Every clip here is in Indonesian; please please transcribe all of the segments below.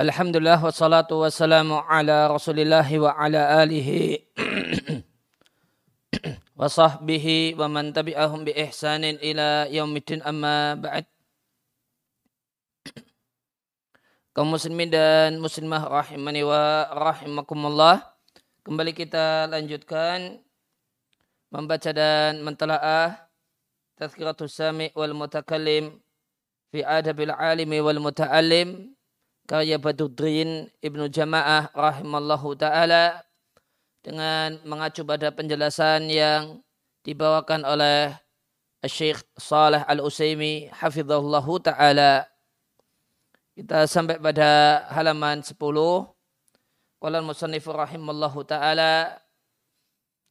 Alhamdulillah wassalatu wassalamu ala rasulillah wa ala alihi wa sahbihi wa man tabi'ahum bi ihsanin ila yaumiddin amma ba'd. Kaum muslimin dan muslimah rahimani wa rahimakumullah kembali kita lanjutkan membaca dan mentelaah tazkiratus sami wal mutakallim fi adabil alimi wal muta'allim karya Ibnu Jamaah rahimallahu taala dengan mengacu pada penjelasan yang dibawakan oleh Syekh Saleh Al-Utsaimin hafizahullahu taala. Kita sampai pada halaman 10. Qala al-musannif rahimallahu taala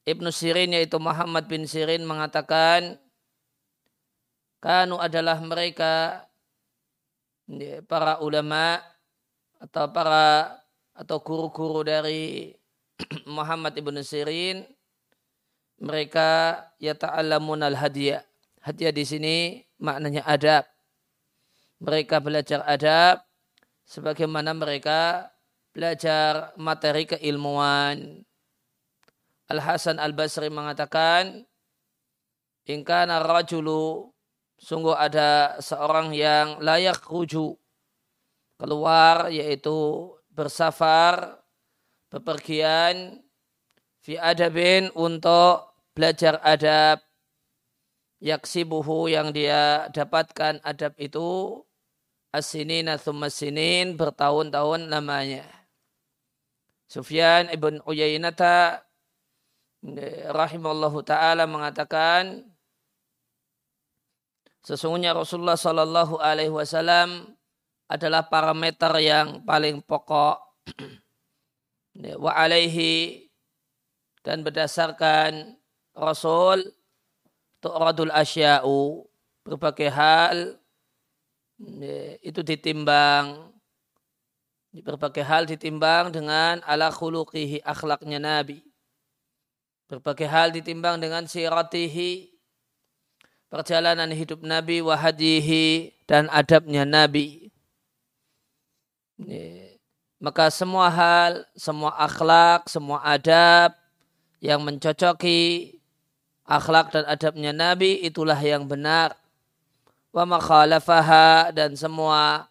Ibnu Sirin yaitu Muhammad bin Sirin mengatakan kanu adalah mereka para ulama atau para atau guru-guru dari Muhammad ibn Sirin mereka yata'allamun al-hadiah. Hadiah di sini maknanya adab. Mereka belajar adab sebagaimana mereka belajar materi keilmuan. Al-Hasan Al-Basri mengatakan, Ingkana rajulu, sungguh ada seorang yang layak rujuk keluar yaitu bersafar bepergian fi adabin untuk belajar adab. Yaksibuhu yang dia dapatkan adab itu asinina thumma sinin bertahun-tahun namanya Sufyan ibn Uyainata rahimallahu taala mengatakan sesungguhnya Rasulullah sallallahu alaihi wasallam adalah parameter yang paling pokok. Wa alaihi dan berdasarkan Rasul tu'radul asya'u berbagai hal itu ditimbang berbagai hal ditimbang dengan ala khuluqihi akhlaknya Nabi. Berbagai hal ditimbang dengan siratihi perjalanan hidup Nabi wahadihi dan adabnya Nabi maka semua hal, semua akhlak, semua adab yang mencocoki akhlak dan adabnya Nabi itulah yang benar. Wa makhalafaha dan semua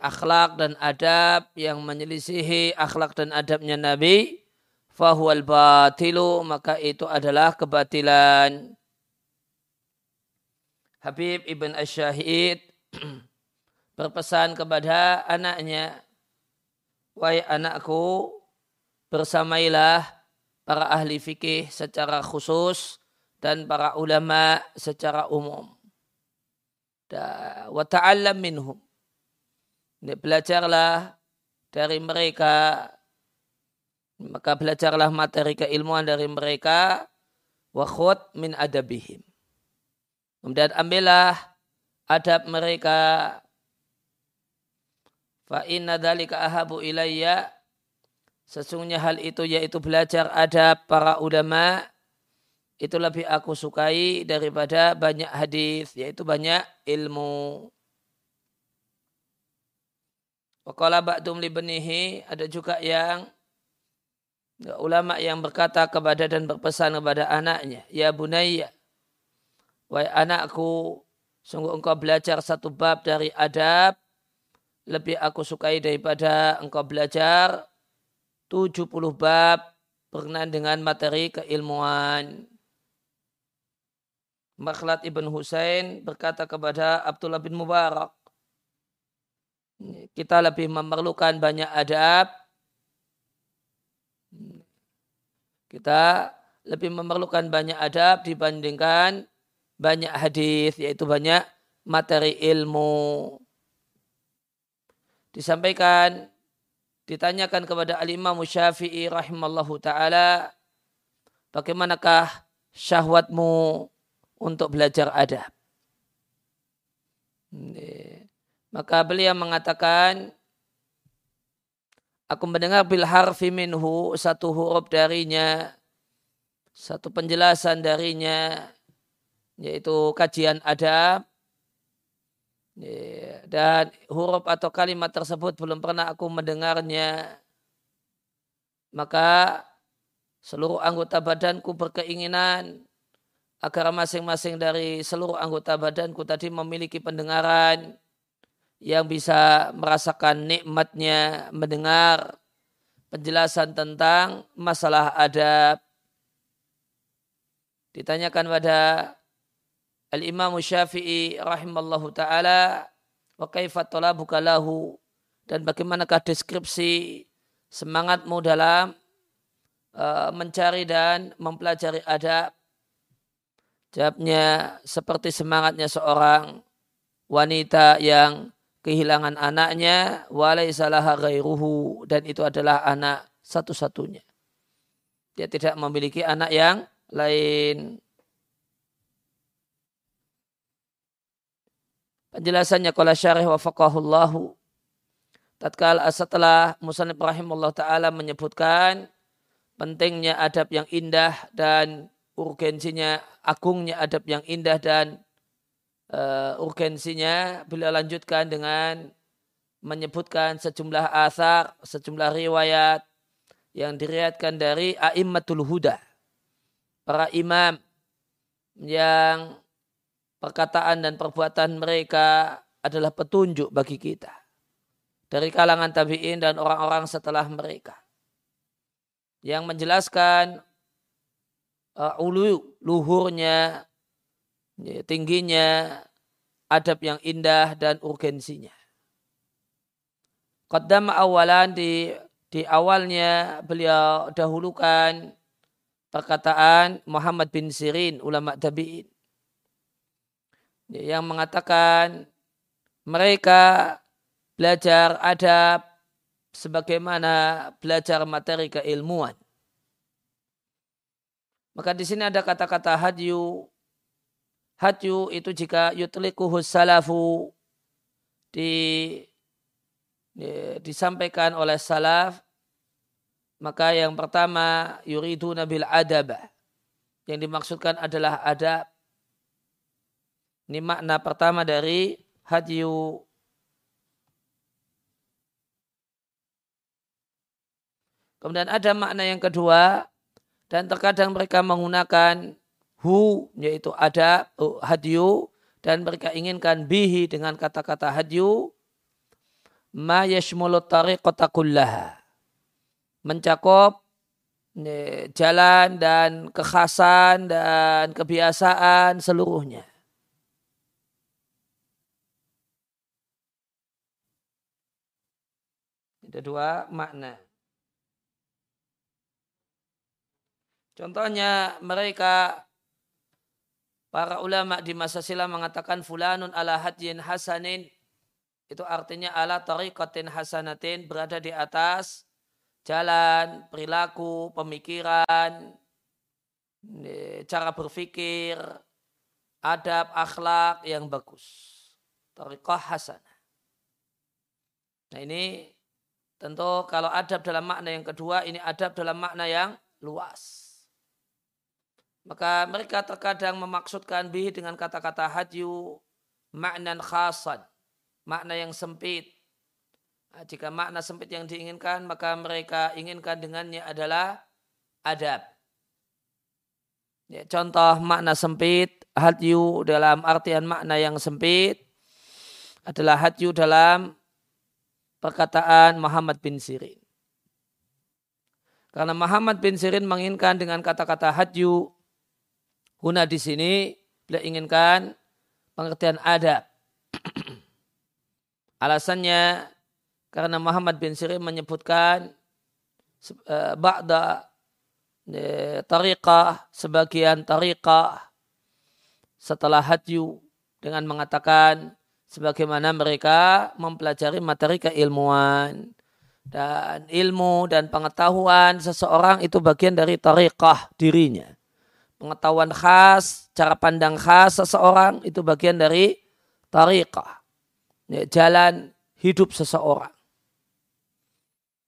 akhlak dan adab yang menyelisihi akhlak dan adabnya Nabi fahuwal batilu maka itu adalah kebatilan. Habib ibn Asyahid berpesan kepada anaknya, Wahai anakku, bersamailah para ahli fikih secara khusus dan para ulama secara umum. Wa ta'allam minhum. Belajarlah dari mereka maka belajarlah materi keilmuan dari mereka wa min adabihim. Kemudian ambillah adab mereka Fa inna dhalika ahabu ilayya. Sesungguhnya hal itu yaitu belajar adab para ulama itu lebih aku sukai daripada banyak hadis yaitu banyak ilmu. Wakala ba'dum libenihi ada juga yang ulama yang berkata kepada dan berpesan kepada anaknya, ya bunayya, wahai anakku, sungguh engkau belajar satu bab dari adab lebih aku sukai daripada engkau belajar 70 bab berkenaan dengan materi keilmuan. Makhlad ibn Husain berkata kepada Abdullah bin Mubarak, kita lebih memerlukan banyak adab. Kita lebih memerlukan banyak adab dibandingkan banyak hadis, yaitu banyak materi ilmu disampaikan ditanyakan kepada al-Imam Syafi'i rahimallahu taala bagaimanakah syahwatmu untuk belajar adab? Maka beliau mengatakan aku mendengar bil harfi minhu satu huruf darinya satu penjelasan darinya yaitu kajian adab dan huruf atau kalimat tersebut belum pernah aku mendengarnya, maka seluruh anggota badanku berkeinginan agar masing-masing dari seluruh anggota badanku tadi memiliki pendengaran yang bisa merasakan nikmatnya mendengar penjelasan tentang masalah adab. Ditanyakan pada Al-Imam Syafi'i rahimallahu taala wa kaifa talabuka lahu dan bagaimanakah deskripsi semangatmu dalam uh, mencari dan mempelajari adab Jawabnya seperti semangatnya seorang wanita yang kehilangan anaknya walaisalaha ghairuhu dan itu adalah anak satu-satunya. Dia tidak memiliki anak yang lain. Penjelasannya kala syarih wa faqahullahu. Tatkala setelah Musanib rahimullah ta'ala menyebutkan pentingnya adab yang indah dan urgensinya agungnya adab yang indah dan uh, urgensinya beliau lanjutkan dengan menyebutkan sejumlah asar, sejumlah riwayat yang diriatkan dari a'immatul huda. Para imam yang perkataan dan perbuatan mereka adalah petunjuk bagi kita. Dari kalangan tabi'in dan orang-orang setelah mereka. Yang menjelaskan uh, ulu luhurnya, ya, tingginya adab yang indah dan urgensinya. Qaddam awalan di di awalnya beliau dahulukan perkataan Muhammad bin Sirin ulama tabi'in yang mengatakan mereka belajar adab sebagaimana belajar materi keilmuan. Maka di sini ada kata-kata hadyu. Hadyu itu jika yutlikuhu salafu di, di, disampaikan oleh salaf maka yang pertama yuridu nabil adab yang dimaksudkan adalah adab ini makna pertama dari hadyu. Kemudian ada makna yang kedua dan terkadang mereka menggunakan hu yaitu ada uh, dan mereka inginkan bihi dengan kata-kata hadyu. Ma yashmulu tariqata kullaha. Mencakup jalan dan kekhasan dan kebiasaan seluruhnya. Ada dua makna. Contohnya mereka para ulama di masa silam mengatakan fulanun ala hadjin hasanin itu artinya ala tariqatin hasanatin berada di atas jalan, perilaku, pemikiran, cara berpikir, adab, akhlak yang bagus. Tariqah hasanah. Nah ini tentu kalau adab dalam makna yang kedua, ini adab dalam makna yang luas. Maka mereka terkadang memaksudkan bihi dengan kata-kata hadyu maknan khasan. Makna yang sempit. Nah, jika makna sempit yang diinginkan, maka mereka inginkan dengannya adalah adab. Ya, contoh makna sempit, hadyu dalam artian makna yang sempit adalah hadyu dalam perkataan Muhammad bin Sirin. Karena Muhammad bin Sirin menginginkan dengan kata-kata hadyu Huna di sini beliau inginkan pengertian adab. Alasannya karena Muhammad bin Sirin menyebutkan uh, ba'da uh, tariqah, sebagian tariqah setelah hadyu dengan mengatakan sebagaimana mereka mempelajari materi keilmuan dan ilmu dan pengetahuan seseorang itu bagian dari tariqah dirinya pengetahuan khas, cara pandang khas seseorang itu bagian dari tariqah. Ya, jalan hidup seseorang.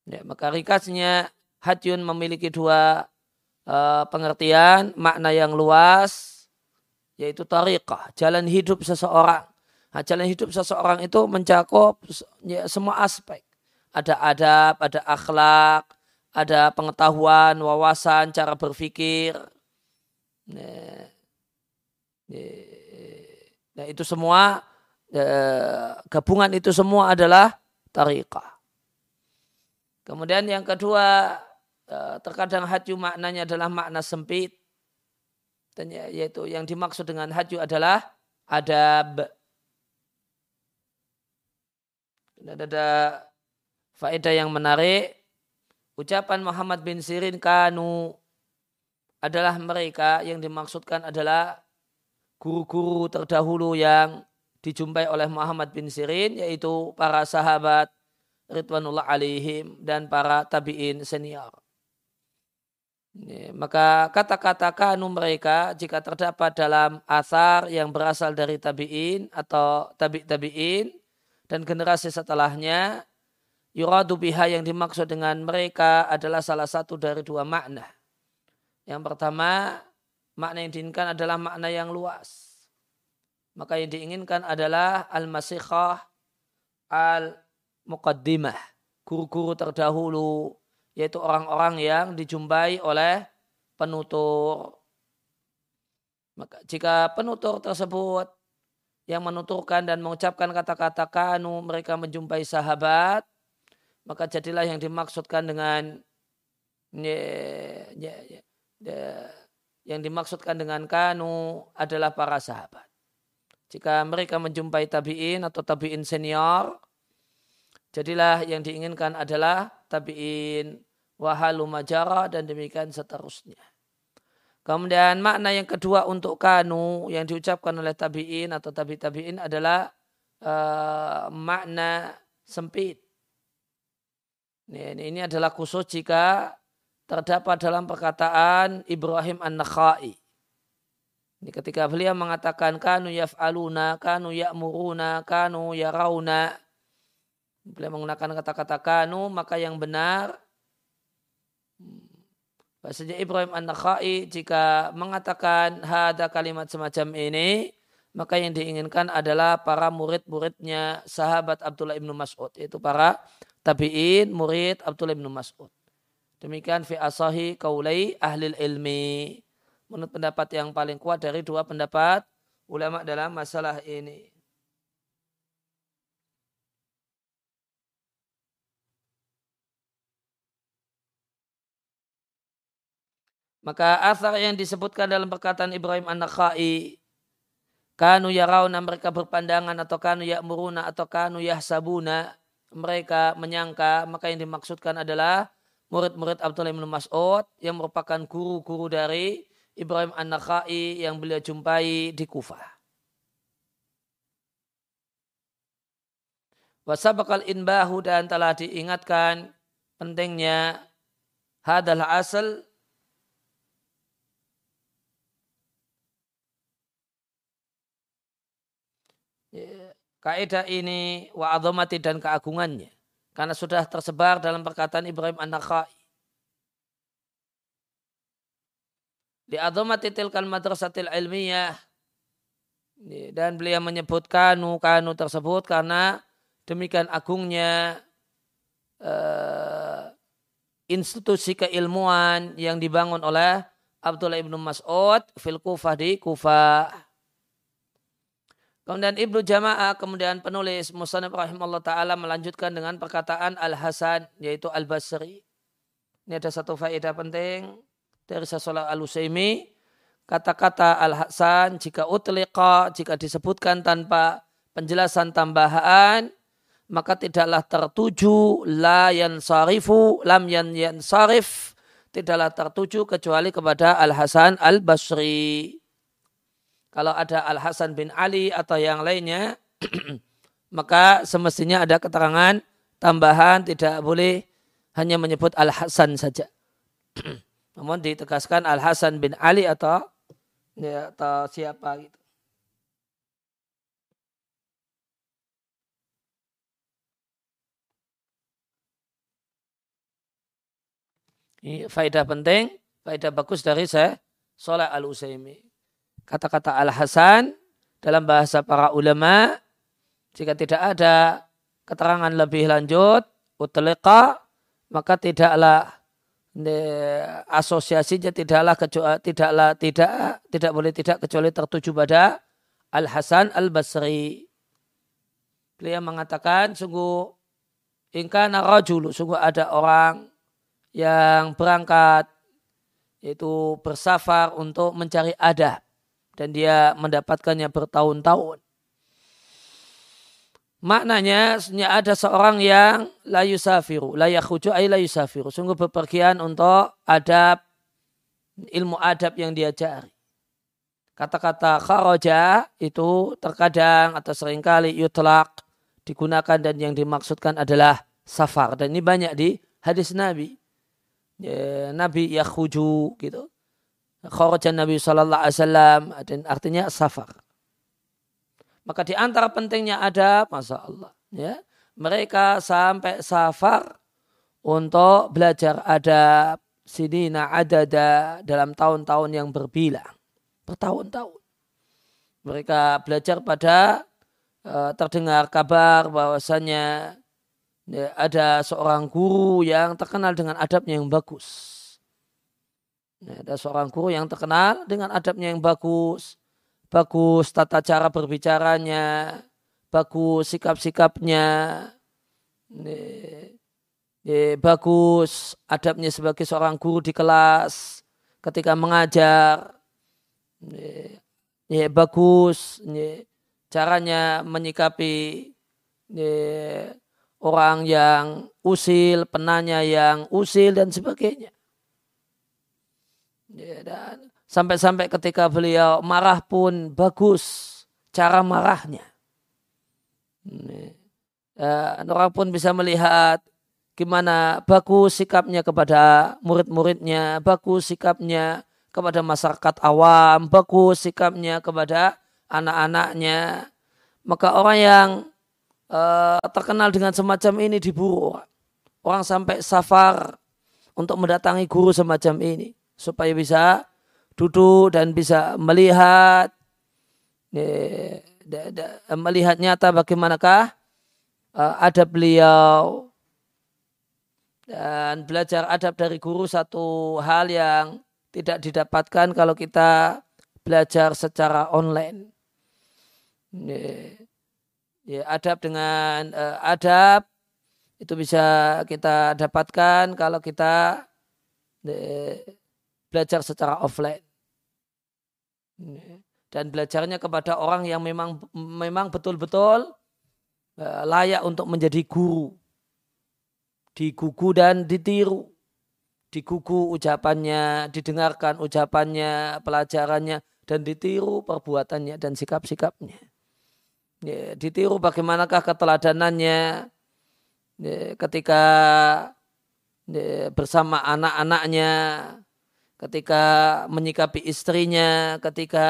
Ya, maka rikasnya hajun memiliki dua uh, pengertian, makna yang luas, yaitu tariqah, jalan hidup seseorang. Nah, jalan hidup seseorang itu mencakup ya, semua aspek. Ada adab, ada akhlak, ada pengetahuan, wawasan, cara berpikir. Nah, nah itu semua ya, gabungan itu semua adalah tariqah. Kemudian yang kedua ya, terkadang haju maknanya adalah makna sempit. Dan ya, yaitu yang dimaksud dengan haju adalah adab. Dan ada faedah yang menarik. Ucapan Muhammad bin Sirin kanu adalah mereka yang dimaksudkan adalah guru-guru terdahulu yang dijumpai oleh Muhammad bin Sirin yaitu para sahabat Ridwanullah alaihim dan para tabi'in senior. Maka kata-kata kanu mereka jika terdapat dalam asar yang berasal dari tabi'in atau tabi' tabi'in dan generasi setelahnya yuradu biha yang dimaksud dengan mereka adalah salah satu dari dua makna. Yang pertama, makna yang diinginkan adalah makna yang luas. Maka yang diinginkan adalah al-masikhah al-muqaddimah. Guru-guru terdahulu, yaitu orang-orang yang dijumpai oleh penutur. Maka jika penutur tersebut yang menuturkan dan mengucapkan kata-kata kanu mereka menjumpai sahabat maka jadilah yang dimaksudkan dengan ya, ya, ya, ya, yang dimaksudkan dengan kanu adalah para sahabat. Jika mereka menjumpai tabiin atau tabiin senior, jadilah yang diinginkan adalah tabiin wahalu majara dan demikian seterusnya. Kemudian makna yang kedua untuk kanu yang diucapkan oleh tabi'in atau tabi-tabi'in adalah uh, makna sempit. Ini, ini adalah khusus jika terdapat dalam perkataan Ibrahim An-Nakhai. Ketika beliau mengatakan kanu yaf'aluna, kanu ya'muruna, kanu yarauna. Beliau menggunakan kata-kata kanu, maka yang benar Bahasanya Ibrahim An-Nakhai jika mengatakan ada kalimat semacam ini, maka yang diinginkan adalah para murid-muridnya sahabat Abdullah ibnu Mas'ud. Itu para tabi'in, murid Abdullah ibnu Mas'ud. Demikian fi asahi kaulai ahli ilmi. Menurut pendapat yang paling kuat dari dua pendapat ulama dalam masalah ini. Maka asar yang disebutkan dalam perkataan Ibrahim An-Nakhai kanu yarawna mereka berpandangan atau kanu ya'muruna atau kanu yahsabuna mereka menyangka maka yang dimaksudkan adalah murid-murid Abdullah bin Mas'ud yang merupakan guru-guru dari Ibrahim An-Nakhai yang beliau jumpai di Kufah. Wasabakal inbahu dan telah diingatkan pentingnya hadal asal kaidah ini wa azamati dan keagungannya karena sudah tersebar dalam perkataan Ibrahim An-Nakhai. Di azamati tilkal madrasatil ilmiyah dan beliau menyebut kanu kanu tersebut karena demikian agungnya uh, institusi keilmuan yang dibangun oleh Abdullah ibnu Mas'ud fil Kufah di Kufah. Kemudian Ibnu Jama'ah, kemudian penulis Musanib rahimahullah ta'ala melanjutkan dengan perkataan Al-Hasan, yaitu Al-Basri. Ini ada satu faedah penting dari Sasolah Al-Usaimi. Kata-kata Al-Hasan jika utliqa, jika disebutkan tanpa penjelasan tambahan, maka tidaklah tertuju la sarifu lam yan sarif tidaklah tertuju kecuali kepada Al-Hasan Al-Basri. Kalau ada Al Hasan bin Ali atau yang lainnya, maka semestinya ada keterangan tambahan tidak boleh hanya menyebut Al Hasan saja. Namun ditegaskan Al Hasan bin Ali atau ya, atau siapa gitu. Ini faedah penting, faedah bagus dari saya, Soleh Al-Usaimi kata-kata Al-Hasan dalam bahasa para ulama Jika tidak ada keterangan lebih lanjut, utlika, maka tidaklah asosiasinya tidaklah kecuali tidaklah tidak tidak boleh tidak kecuali tertuju pada Al Hasan Al Basri. Beliau mengatakan sungguh ingka narajulu sungguh ada orang yang berangkat itu bersafar untuk mencari adab dan dia mendapatkannya bertahun-tahun. Maknanya ada seorang yang la yusafiru, la yakhuju ay la yusafiru. Sungguh bepergian untuk adab, ilmu adab yang dia cari. Kata-kata kharaja itu terkadang atau sering kali yutlak digunakan dan yang dimaksudkan adalah safar. Dan ini banyak di hadis Nabi. Ya, Nabi yakhuju gitu. Kharaja Nabi Sallallahu Alaihi Wasallam artinya safar. Maka di antara pentingnya ada, Masya Allah. Ya, mereka sampai safar untuk belajar adab sidina adada dalam tahun-tahun yang berbilang. Bertahun-tahun. Mereka belajar pada uh, terdengar kabar bahwasanya ya, ada seorang guru yang terkenal dengan adabnya yang bagus. Ya, ada seorang guru yang terkenal dengan adabnya yang bagus. Bagus tata cara berbicaranya, bagus sikap-sikapnya, bagus adabnya sebagai seorang guru di kelas ketika mengajar, bagus caranya menyikapi orang yang usil, penanya yang usil dan sebagainya. Dan Sampai-sampai ketika beliau marah pun bagus cara marahnya. Dan orang pun bisa melihat gimana bagus sikapnya kepada murid-muridnya, bagus sikapnya kepada masyarakat awam, bagus sikapnya kepada anak-anaknya. Maka orang yang uh, terkenal dengan semacam ini diburu. Orang sampai safar untuk mendatangi guru semacam ini supaya bisa duduk dan bisa melihat melihat nyata bagaimanakah uh, adab beliau dan belajar adab dari guru satu hal yang tidak didapatkan kalau kita belajar secara online. Ya, adab dengan uh, adab itu bisa kita dapatkan kalau kita belajar secara offline. Dan belajarnya kepada orang yang memang memang betul-betul eh, layak untuk menjadi guru. Digugu dan ditiru. Digugu ucapannya didengarkan ucapannya pelajarannya dan ditiru perbuatannya dan sikap-sikapnya. Ya, ditiru bagaimanakah keteladanannya. Ya, ketika ya, bersama anak-anaknya ketika menyikapi istrinya, ketika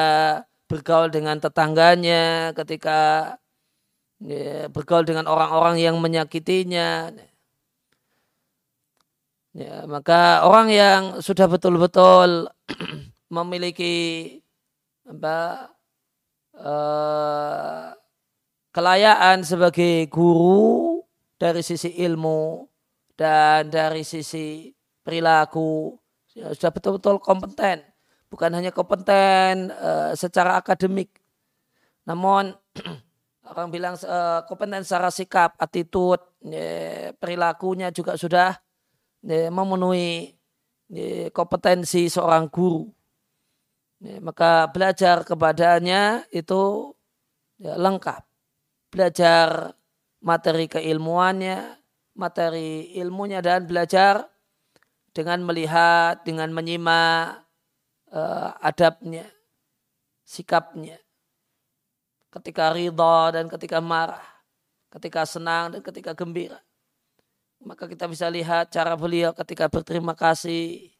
bergaul dengan tetangganya, ketika ya, bergaul dengan orang-orang yang menyakitinya. Ya, maka orang yang sudah betul-betul memiliki apa, uh, kelayaan sebagai guru dari sisi ilmu dan dari sisi perilaku ya, sudah betul-betul kompeten. Bukan hanya kompeten uh, secara akademik. Namun orang bilang uh, kompeten secara sikap, attitude, ya, perilakunya juga sudah ya, memenuhi ya, kompetensi seorang guru. Ya, maka belajar kepadanya itu ya, lengkap. Belajar materi keilmuannya, materi ilmunya dan belajar dengan melihat, dengan menyimak uh, adabnya, sikapnya. Ketika ridha dan ketika marah, ketika senang dan ketika gembira. Maka kita bisa lihat cara beliau ketika berterima kasih,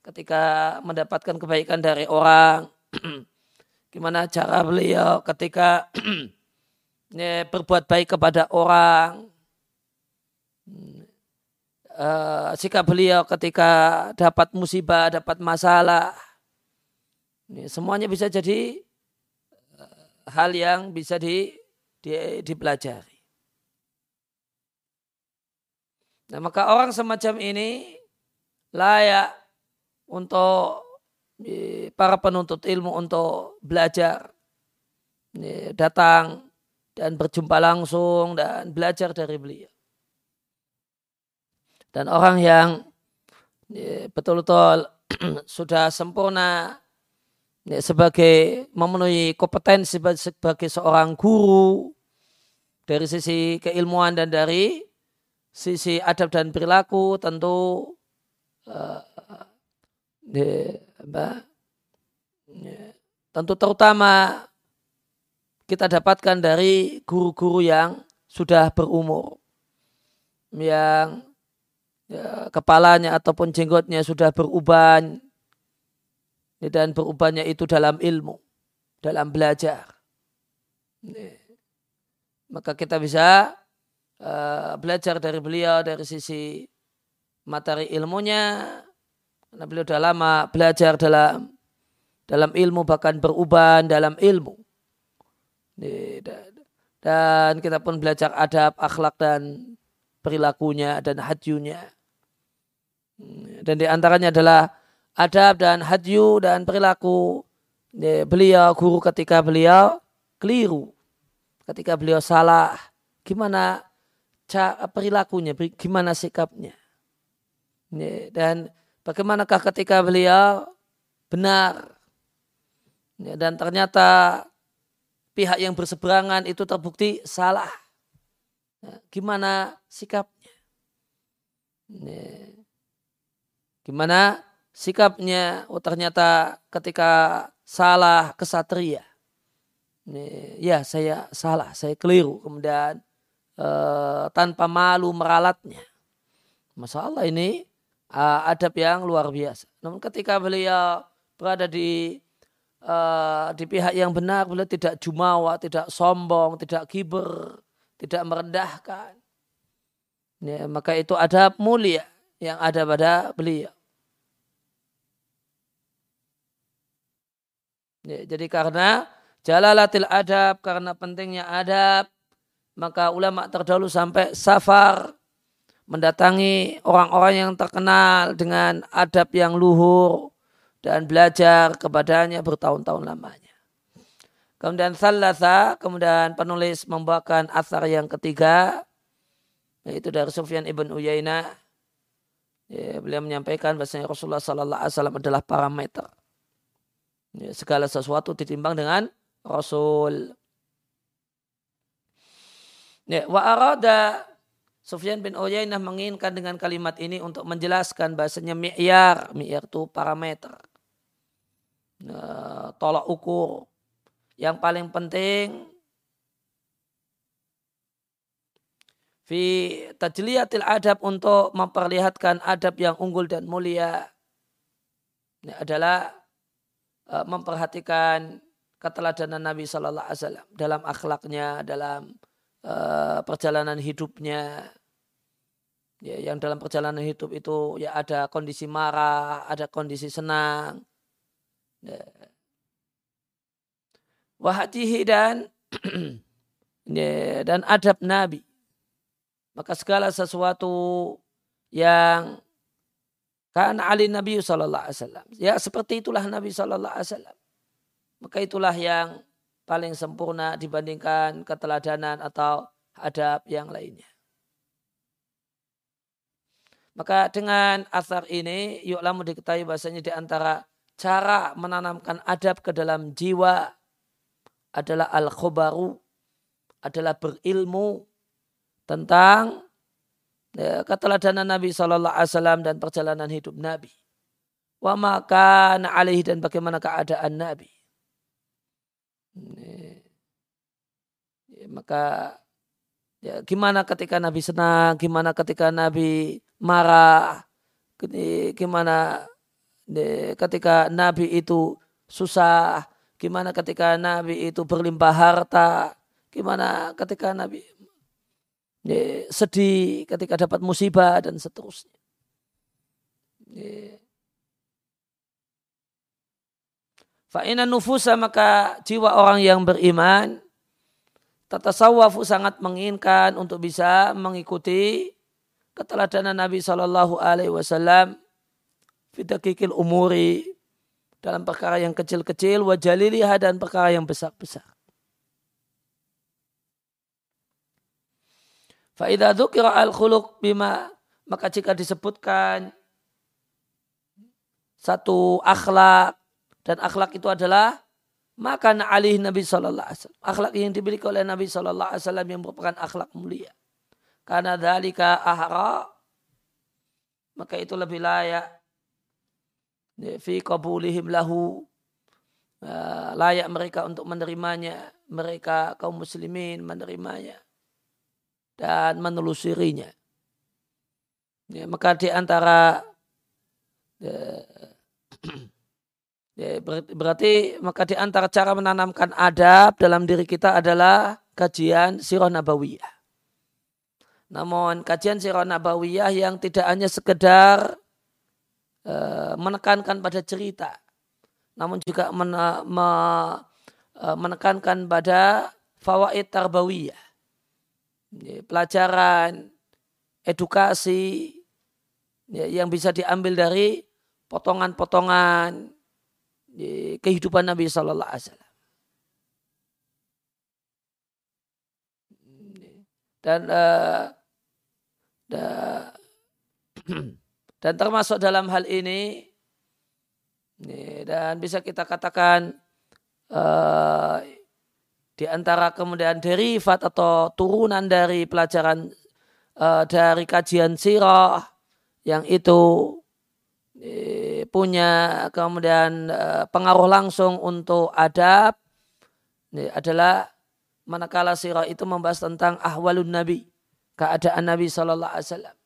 ketika mendapatkan kebaikan dari orang. Gimana cara beliau ketika berbuat baik kepada orang uh, sikap beliau ketika dapat musibah, dapat masalah. Ini semuanya bisa jadi uh, hal yang bisa di, dipelajari. Nah, maka orang semacam ini layak untuk para penuntut ilmu untuk belajar, datang dan berjumpa langsung dan belajar dari beliau. Dan orang yang betul-betul sudah sempurna sebagai memenuhi kompetensi sebagai seorang guru dari sisi keilmuan dan dari sisi adab dan perilaku tentu uh, apa, tentu terutama kita dapatkan dari guru-guru yang sudah berumur yang ya, kepalanya ataupun jenggotnya sudah beruban dan berubannya itu dalam ilmu dalam belajar maka kita bisa uh, belajar dari beliau dari sisi materi ilmunya karena beliau sudah lama belajar dalam dalam ilmu bahkan beruban dalam ilmu. Dan kita pun belajar adab, akhlak dan perilakunya dan hadjunya. Dan di antaranya adalah adab dan hadju dan perilaku beliau guru ketika beliau keliru. Ketika beliau salah, gimana perilakunya, gimana sikapnya. Dan bagaimanakah ketika beliau benar dan ternyata pihak yang berseberangan itu terbukti salah. Ya, gimana sikapnya? Gimana sikapnya? Oh ternyata ketika salah kesatria. Ya saya salah, saya keliru. Kemudian eh, tanpa malu meralatnya. Masalah ini uh, adab yang luar biasa. Namun ketika beliau berada di uh, di pihak yang benar, beliau tidak jumawa, tidak sombong, tidak kiber, tidak merendahkan. Ya, maka itu adab mulia yang ada pada beliau. Jadi karena jalalatil adab, karena pentingnya adab, maka ulama terdahulu sampai safar mendatangi orang-orang yang terkenal dengan adab yang luhur dan belajar kepadanya bertahun-tahun lamanya. Kemudian salasa, kemudian penulis membawakan asar yang ketiga, yaitu dari Sufyan ibn Uyainah. Ya, beliau menyampaikan bahasanya Rasulullah Sallallahu Alaihi Wasallam adalah parameter. Ya, segala sesuatu ditimbang dengan Rasul. Ya, wa arada Sufyan bin Uyainah menginginkan dengan kalimat ini untuk menjelaskan bahasanya mi'yar. Mi'yar itu parameter. Nah, tolak ukur. Yang paling penting fi tajliyatil adab untuk memperlihatkan adab yang unggul dan mulia. Ini adalah uh, memperhatikan keteladanan Nabi Shallallahu Alaihi Wasallam dalam akhlaknya, dalam uh, perjalanan hidupnya ya, yang dalam perjalanan hidup itu ya ada kondisi marah, ada kondisi senang. Ya. Wahatihi dan ya, dan adab Nabi. Maka segala sesuatu yang kan Ali Nabi Sallallahu Alaihi Wasallam. Ya seperti itulah Nabi Sallallahu Alaihi Wasallam. Maka itulah yang paling sempurna dibandingkan keteladanan atau adab yang lainnya. Maka dengan asar ini, yuk lama diketahui bahasanya di antara cara menanamkan adab ke dalam jiwa adalah al-khobaru, adalah berilmu tentang ya, keteladanan Nabi Shallallahu Alaihi Wasallam dan perjalanan hidup Nabi. Wa maka alaihi dan bagaimana keadaan Nabi. Ya, maka ya, gimana ketika Nabi senang, gimana ketika Nabi marah, gimana ketika Nabi itu susah, gimana ketika Nabi itu berlimpah harta, gimana ketika Nabi sedih ketika dapat musibah dan seterusnya. Fa'ina nufusa maka jiwa orang yang beriman tatasawwafu sangat menginginkan untuk bisa mengikuti keteladanan Nabi Shallallahu Alaihi Wasallam fitakikil umuri dalam perkara yang kecil-kecil wajaliliha dan perkara yang besar-besar. Faidah dzukira al khuluq bima maka jika disebutkan satu akhlak dan akhlak itu adalah maka alih Nabi Sallallahu Alaihi Wasallam. Akhlak yang dimiliki oleh Nabi Sallallahu Alaihi Wasallam yang merupakan akhlak mulia. Karena dalika ahra maka itu lebih layak fi qabulihim lahu uh, layak mereka untuk menerimanya mereka kaum muslimin menerimanya dan menelusurinya ya, maka di antara ya, Ya, berarti maka di antara cara menanamkan adab dalam diri kita adalah kajian sirah nabawiyah. Namun kajian sirah nabawiyah yang tidak hanya sekedar uh, menekankan pada cerita, namun juga men, me, uh, menekankan pada fawaid tarbawiyah. Ya, pelajaran, edukasi ya, yang bisa diambil dari potongan-potongan kehidupan Nabi Sallallahu Alaihi Wasallam. Dan uh, dan termasuk dalam hal ini dan bisa kita katakan uh, di antara kemudian derivat atau turunan dari pelajaran uh, dari kajian sirah yang itu punya kemudian eh, pengaruh langsung untuk adab adalah manakala sirah itu membahas tentang ahwalun nabi keadaan nabi sallallahu alaihi wasallam.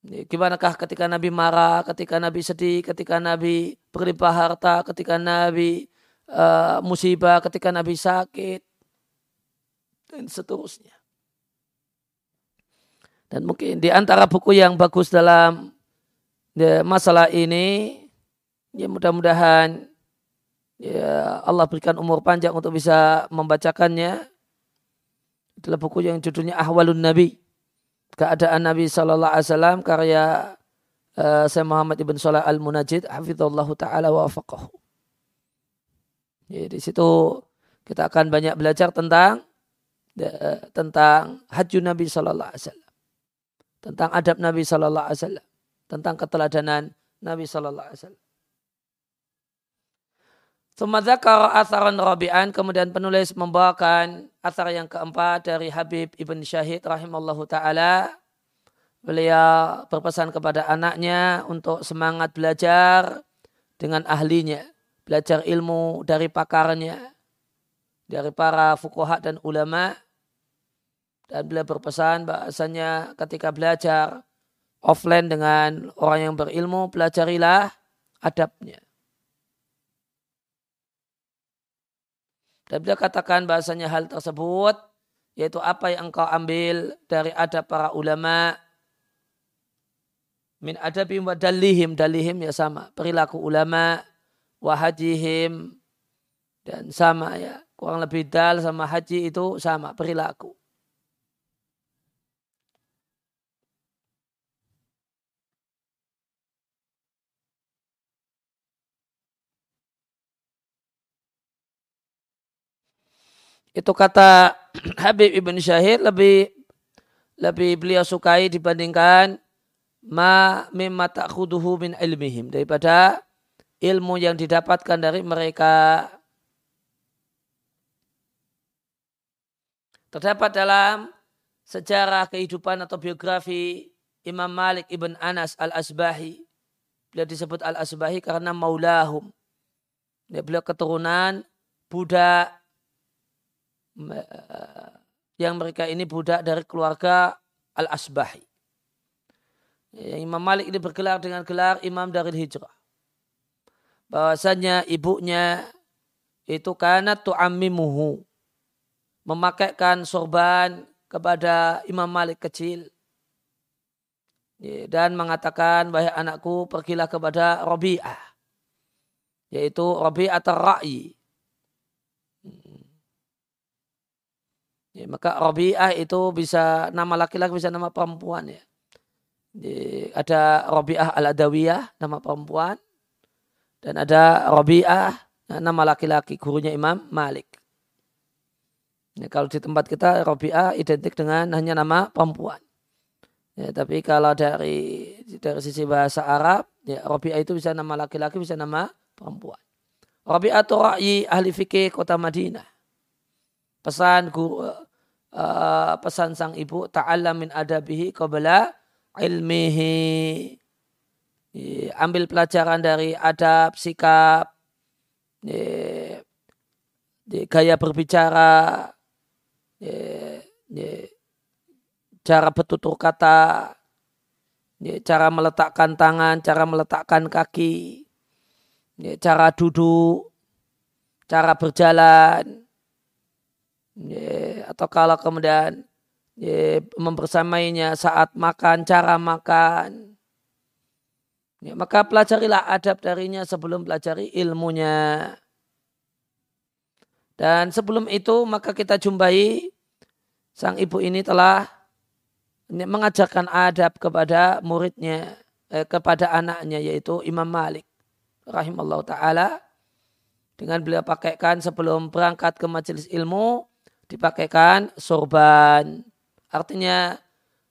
Gimanakah ketika nabi marah ketika nabi sedih ketika nabi berlimpah harta ketika nabi uh, musibah ketika nabi sakit dan seterusnya dan mungkin di antara buku yang bagus dalam ya, masalah ini ya mudah-mudahan ya Allah berikan umur panjang untuk bisa membacakannya adalah buku yang judulnya Ahwalun Nabi keadaan Nabi Sallallahu Alaihi karya uh, Syekh Muhammad ibn Salah al Munajid hafizallahu taala wa faqahu. Ya, di situ kita akan banyak belajar tentang uh, tentang haji Nabi Sallallahu Alaihi Wasallam, tentang adab Nabi Sallallahu Alaihi Wasallam tentang keteladanan Nabi Sallallahu Alaihi Wasallam. Sumadzakar asaran rabi'an, kemudian penulis membawakan asar yang keempat dari Habib Ibn Syahid rahimallahu ta'ala. Beliau berpesan kepada anaknya untuk semangat belajar dengan ahlinya. Belajar ilmu dari pakarnya, dari para fukuhat dan ulama. Dan beliau berpesan bahasanya ketika belajar offline dengan orang yang berilmu, pelajarilah adabnya. Dan beliau katakan bahasanya hal tersebut, yaitu apa yang engkau ambil dari adab para ulama, min adabim wa dalihim, dalihim ya sama, perilaku ulama, wahajihim, dan sama ya, kurang lebih dal sama haji itu sama, perilaku. itu kata Habib Ibn Syahid lebih lebih beliau sukai dibandingkan ma mimma ta'khuduhu min ilmihim daripada ilmu yang didapatkan dari mereka terdapat dalam sejarah kehidupan atau biografi Imam Malik ibn Anas al-Asbahi beliau disebut al-Asbahi karena maulahum beliau keturunan budak yang mereka ini budak dari keluarga Al-Asbahi. Imam Malik ini bergelar dengan gelar Imam dari Hijrah. Bahwasanya ibunya itu karena tu'ammimuhu. Memakaikan sorban kepada Imam Malik kecil. Dan mengatakan, wahai anakku pergilah kepada Rabi'ah. Yaitu Rabi'ah ter-Ra'i Ya, maka Robi'ah itu bisa nama laki-laki bisa nama perempuan ya. Jadi, ada Robi'ah al-Adawiyah nama perempuan dan ada Robi'ah nama laki-laki gurunya Imam Malik. Ya, kalau di tempat kita Robi'ah identik dengan hanya nama perempuan. Ya, tapi kalau dari dari sisi bahasa Arab, ya Robi'ah itu bisa nama laki-laki, bisa nama perempuan. Robi'ah itu ahli fikih kota Madinah pesan guru uh, pesan sang ibu ta'allam min adabihi qabla ilmihi ambil pelajaran dari adab sikap gaya berbicara cara bertutur kata cara meletakkan tangan cara meletakkan kaki cara duduk cara berjalan atau kalau kemudian membersamainya saat makan, cara makan. Ya, maka pelajarilah adab darinya sebelum pelajari ilmunya. Dan sebelum itu maka kita jumpai sang ibu ini telah mengajarkan adab kepada muridnya, eh, kepada anaknya yaitu Imam Malik rahimallahu taala dengan beliau pakaikan sebelum berangkat ke majelis ilmu dipakaikan sorban. Artinya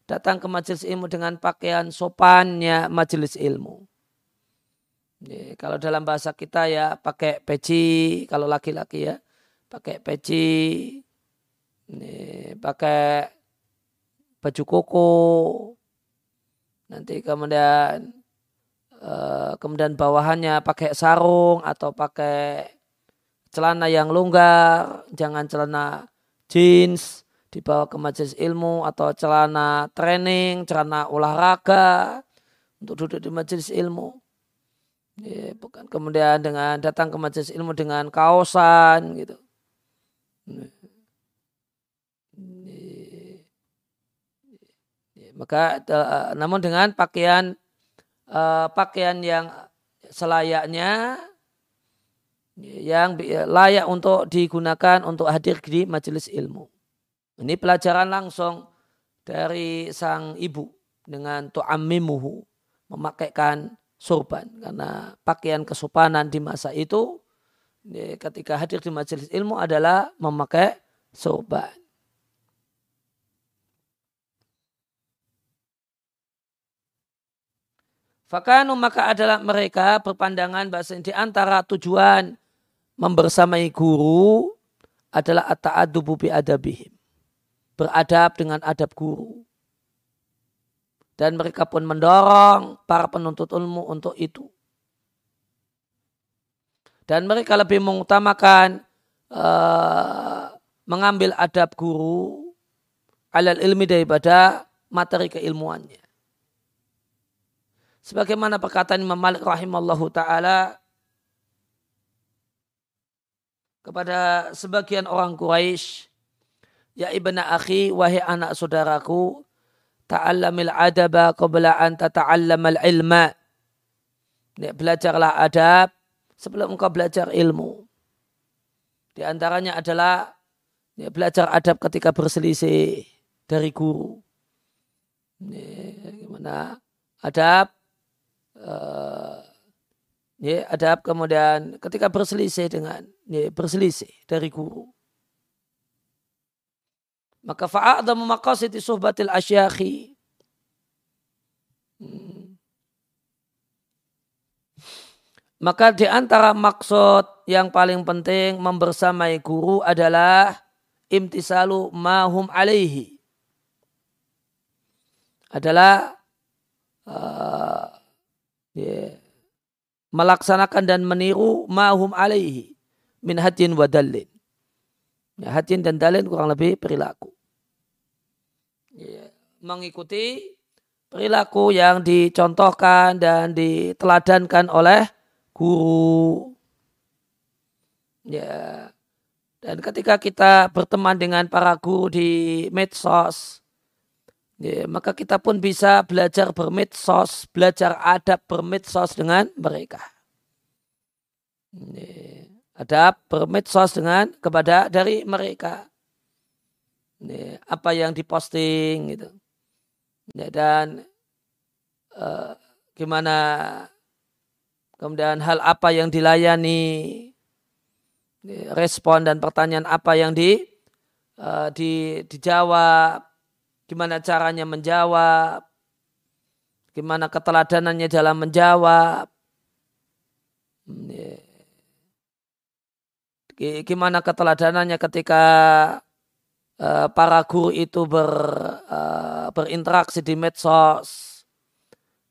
datang ke majelis ilmu dengan pakaian sopannya majelis ilmu. Jadi, kalau dalam bahasa kita ya pakai peci, kalau laki-laki ya pakai peci, ini, pakai baju koko, nanti kemudian uh, kemudian bawahannya pakai sarung atau pakai celana yang longgar, jangan celana jeans, dibawa ke majelis ilmu atau celana training, celana olahraga untuk duduk di majelis ilmu. Ya, bukan kemudian dengan datang ke majelis ilmu dengan kaosan gitu. Maka namun dengan pakaian uh, pakaian yang selayaknya yang layak untuk digunakan untuk hadir di majelis ilmu. Ini pelajaran langsung dari sang ibu dengan tu'ammimuhu memakaikan sorban karena pakaian kesopanan di masa itu ketika hadir di majelis ilmu adalah memakai sorban. Fakanu maka adalah mereka berpandangan bahasa di antara tujuan membersamai guru adalah at-ta'adubu bi adabihim. Beradab dengan adab guru. Dan mereka pun mendorong para penuntut ilmu untuk itu. Dan mereka lebih mengutamakan uh, mengambil adab guru alal ilmi daripada materi keilmuannya. Sebagaimana perkataan Imam Malik rahimallahu taala kepada sebagian orang Quraisy, Ya ibna akhi, wahai anak saudaraku, ta'allamil adaba qabla an tata'allamal ilma. Ya, belajarlah adab sebelum engkau belajar ilmu. Di antaranya adalah ya, belajar adab ketika berselisih dari guru. Ya, gimana? Adab uh, ya, adab kemudian ketika berselisih dengan ya, berselisih dari guru maka fa'adamu maqasidi suhbatil asyakhi hmm. maka di antara maksud yang paling penting membersamai guru adalah imtisalu mahum alaihi adalah uh, yeah, melaksanakan dan meniru mahum alaihi min hadin wa dalin. Ya, hadin dan dalin kurang lebih perilaku. Ya, mengikuti perilaku yang dicontohkan dan diteladankan oleh guru. Ya. Dan ketika kita berteman dengan para guru di medsos, Ya, maka kita pun bisa belajar bermedsos, belajar adab bermedsos dengan mereka. Ya, adab bermedsos dengan kepada dari mereka. ya, apa yang diposting gitu. Ya, dan uh, gimana kemudian hal apa yang dilayani, ya, respon dan pertanyaan apa yang di, uh, di dijawab, gimana caranya menjawab, gimana keteladanannya dalam menjawab. Ya gimana keteladanannya ketika uh, para guru itu ber, uh, berinteraksi di medsos.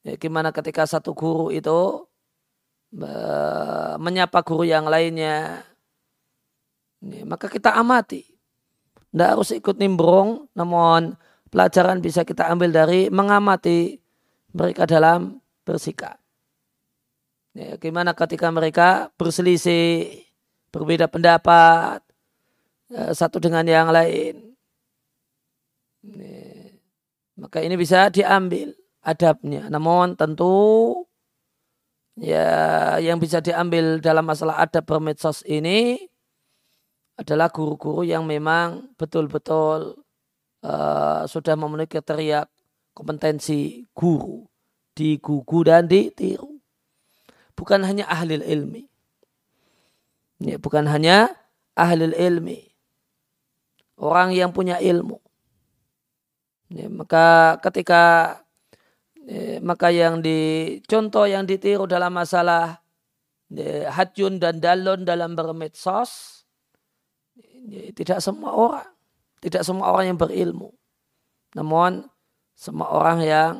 Ya, gimana ketika satu guru itu uh, menyapa guru yang lainnya. Ya, maka kita amati. Tidak harus ikut nimbrung, namun pelajaran bisa kita ambil dari mengamati mereka dalam bersikap. Ya, gimana ketika mereka berselisih berbeda pendapat eh, satu dengan yang lain. Maka ini bisa diambil adabnya. Namun tentu ya yang bisa diambil dalam masalah adab bermedsos ini adalah guru-guru yang memang betul-betul uh, sudah memenuhi kriteria kompetensi guru digugu dan ditiru. Bukan hanya ahli ilmi. Ya, bukan hanya ahli ilmi. Orang yang punya ilmu. Ya, maka ketika ya, maka yang dicontoh yang ditiru dalam masalah ya, hajun dan dalon dalam bermedsos ya, tidak semua orang tidak semua orang yang berilmu namun semua orang yang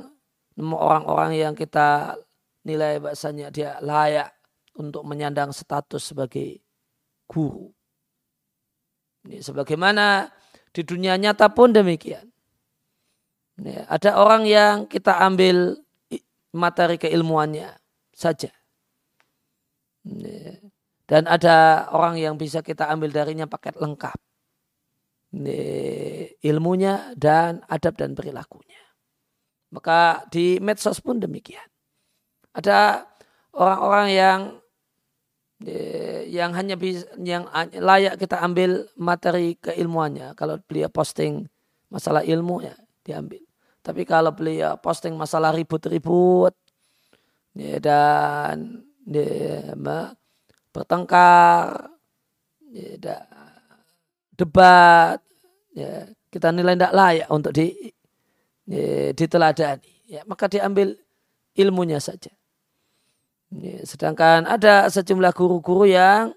semua orang-orang yang kita nilai bahasanya dia layak untuk menyandang status sebagai guru. Ini sebagaimana di dunia nyata pun demikian. Ini, ada orang yang kita ambil materi keilmuannya saja. Ini, dan ada orang yang bisa kita ambil darinya paket lengkap. Ini, ilmunya dan adab dan perilakunya. Maka di medsos pun demikian. Ada orang-orang yang yang hanya bisa, yang layak kita ambil materi keilmuannya. Kalau beliau posting masalah ilmu ya diambil. Tapi kalau beliau posting masalah ribut-ribut ya, dan ya, bertengkar, ya, da, debat, ya, kita nilai tidak layak untuk di, ya, diteladani. Ya, maka diambil ilmunya saja. Sedangkan ada sejumlah guru-guru yang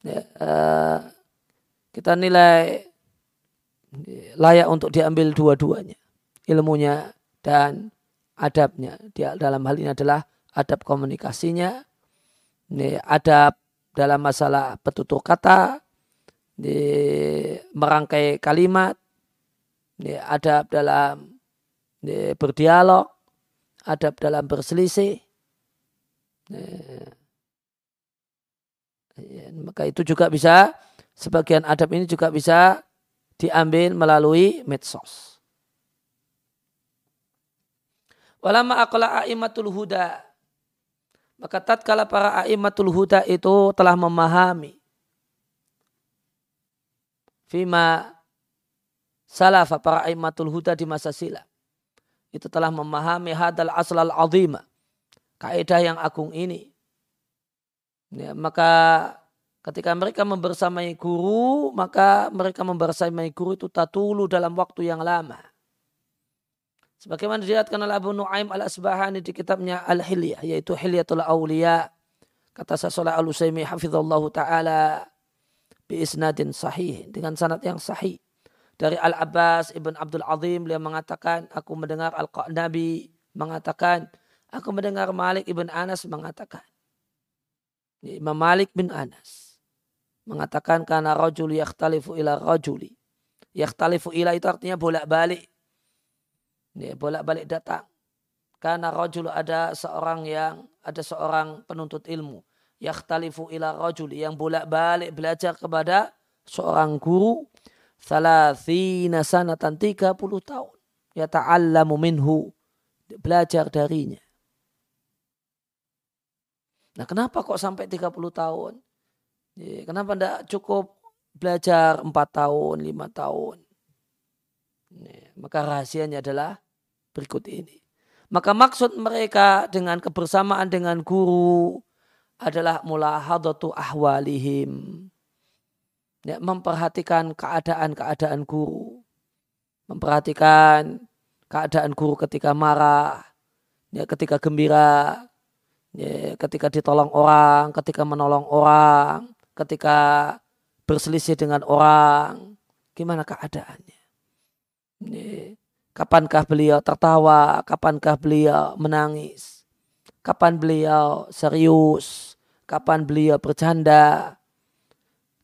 ya, uh, kita nilai layak untuk diambil dua-duanya. Ilmunya dan adabnya. Dia dalam hal ini adalah adab komunikasinya, ini adab dalam masalah petutur kata, di merangkai kalimat, ini adab dalam di berdialog, adab dalam berselisih, Ya, maka itu juga bisa sebagian adab ini juga bisa diambil melalui medsos. Walama akola aimatul huda. Maka tatkala para aimatul huda itu telah memahami fima salafa para aimatul huda di masa silam. Itu telah memahami hadal aslal azimah kaidah yang agung ini. Ya, maka ketika mereka membersamai guru, maka mereka membersamai guru itu tatulu dalam waktu yang lama. Sebagaimana dilihatkan oleh Abu Nuaim al-Asbahani di kitabnya Al-Hilyah, yaitu Hilyatul Awliya. Kata Sasolah al-Usaimi hafizallahu ta'ala bi isnadin sahih. Dengan sanad yang sahih. Dari Al-Abbas ibn Abdul Azim, beliau mengatakan, aku mendengar Al-Nabi mengatakan, Aku mendengar Malik ibn Anas mengatakan. Imam Malik bin Anas mengatakan karena rajul yakhtalifu ila rajuli. Yakhtalifu ila itu artinya bolak-balik. Ya, bolak-balik datang. Karena rajul ada seorang yang ada seorang penuntut ilmu. Yakhtalifu ila rajuli yang bolak-balik belajar kepada seorang guru. Thalathina sanatan 30 tahun. Yata'allamu minhu. Belajar darinya. Nah kenapa kok sampai 30 tahun? Kenapa tidak cukup belajar 4 tahun, 5 tahun? maka rahasianya adalah berikut ini. Maka maksud mereka dengan kebersamaan dengan guru adalah mulahadatu ahwalihim. Ya, memperhatikan keadaan-keadaan guru. Memperhatikan keadaan guru ketika marah, ya, ketika gembira, ya, ketika ditolong orang, ketika menolong orang, ketika berselisih dengan orang, gimana keadaannya. Ya, Kapankah beliau tertawa? Kapankah beliau menangis? Kapan beliau serius? Kapan beliau bercanda?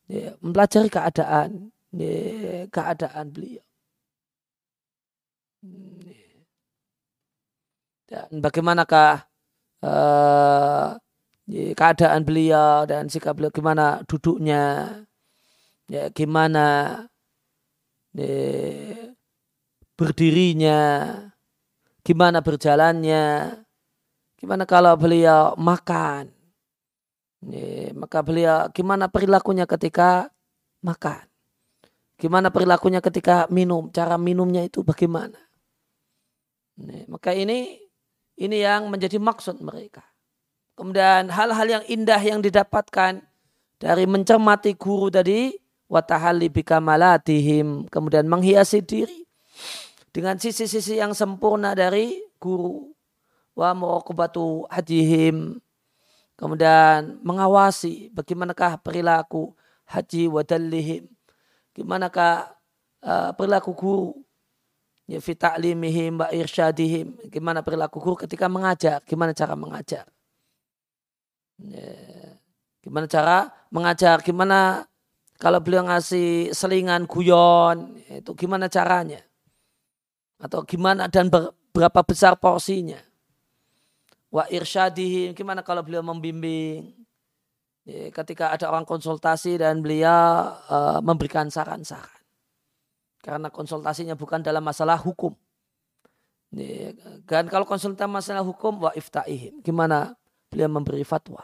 Ya, mempelajari keadaan ya, keadaan beliau. Dan bagaimanakah uh, keadaan beliau dan sikap beliau gimana duduknya, ya gimana ya, berdirinya, gimana berjalannya, gimana kalau beliau makan, ya, maka beliau gimana perilakunya ketika makan, gimana perilakunya ketika minum, cara minumnya itu bagaimana. Ya, maka ini ini yang menjadi maksud mereka. Kemudian hal-hal yang indah yang didapatkan dari mencermati guru tadi, watahalli bikamalatihim, kemudian menghiasi diri dengan sisi-sisi yang sempurna dari guru. Wa muraqabatu hajihim kemudian mengawasi bagaimanakah perilaku haji wa dallihim. Bagaimanakah uh, perilaku guru ya wa irsyadihim gimana perilaku guru ketika mengajar? Gimana cara mengajar? Ya, gimana cara mengajar? Gimana kalau beliau ngasih selingan guyon? Itu gimana caranya? Atau gimana dan berapa besar porsinya. Wa irsyadihi, gimana kalau beliau membimbing. Ya, ketika ada orang konsultasi dan beliau uh, memberikan saran-saran. Karena konsultasinya bukan dalam masalah hukum. Dan kalau konsultasi masalah hukum, wa iftaihim. Gimana beliau memberi fatwa.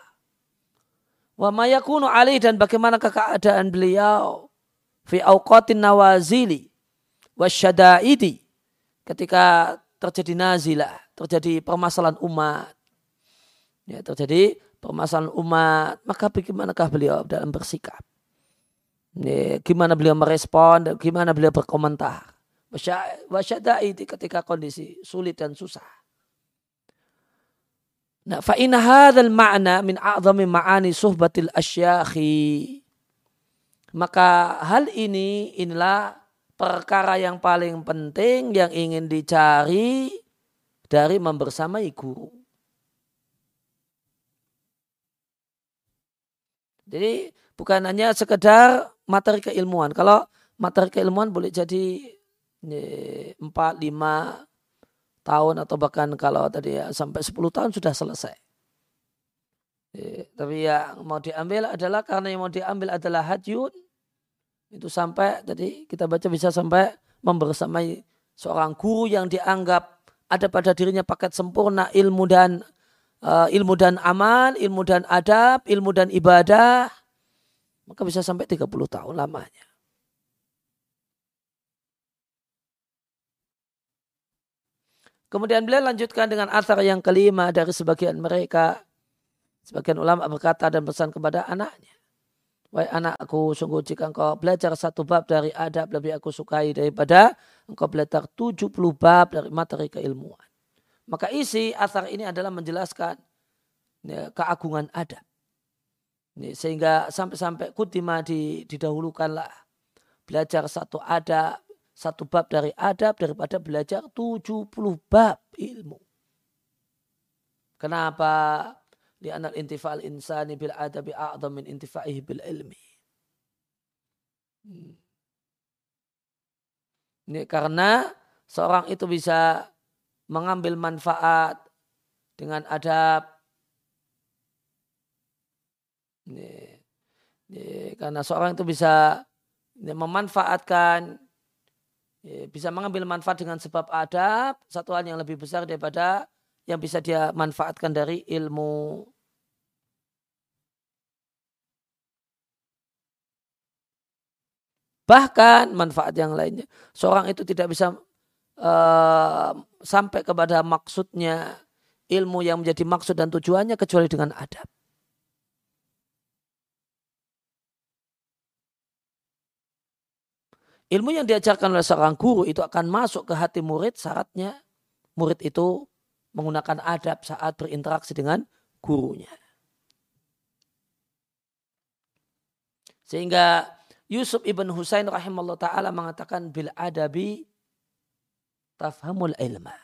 Wa mayakunu alih dan bagaimana keadaan beliau fi awqatin nawazili wa syada'idi ketika terjadi nazilah, terjadi permasalahan umat, ya, terjadi permasalahan umat, maka bagaimanakah beliau dalam bersikap? Gimana beliau merespon gimana beliau berkomentar? Wasyada'i ketika kondisi sulit dan susah. Nah, fa inna hadzal ma'na min a'zami ma'ani suhbatil asyakhi. Maka hal ini inilah perkara yang paling penting yang ingin dicari dari membersamai guru. Jadi bukan hanya sekedar materi keilmuan. Kalau materi keilmuan boleh jadi empat lima tahun atau bahkan kalau tadi ya sampai 10 tahun sudah selesai. Tapi yang mau diambil adalah karena yang mau diambil adalah hajyun itu sampai tadi kita baca bisa sampai membersamai seorang guru yang dianggap ada pada dirinya paket sempurna ilmu dan uh, ilmu dan aman, ilmu dan adab, ilmu dan ibadah, maka bisa sampai 30 tahun lamanya. Kemudian beliau lanjutkan dengan asar yang kelima dari sebagian mereka. Sebagian ulama berkata dan pesan kepada anaknya. Wahai anakku, sungguh jika engkau belajar satu bab dari adab lebih aku sukai daripada engkau belajar 70 bab dari materi keilmuan. Maka isi asar ini adalah menjelaskan ya, keagungan adab. Sehingga sampai-sampai kutima di, didahulukanlah belajar satu adab, satu bab dari adab daripada belajar 70 bab ilmu. Kenapa? Lianal intifa'al insani bil adabi a'zam min intifa'ihi bil ilmi. Hmm. Ini karena seorang itu bisa mengambil manfaat dengan adab. Ini, ini, karena seorang itu bisa memanfaatkan bisa mengambil manfaat dengan sebab adab satu hal yang lebih besar daripada yang bisa dia manfaatkan dari ilmu. Bahkan manfaat yang lainnya. Seorang itu tidak bisa uh, sampai kepada maksudnya ilmu yang menjadi maksud dan tujuannya kecuali dengan adab. Ilmu yang diajarkan oleh seorang guru itu akan masuk ke hati murid syaratnya murid itu menggunakan adab saat berinteraksi dengan gurunya. Sehingga Yusuf ibn Husain rahimahullah ta'ala mengatakan bil adabi tafhamul ilma.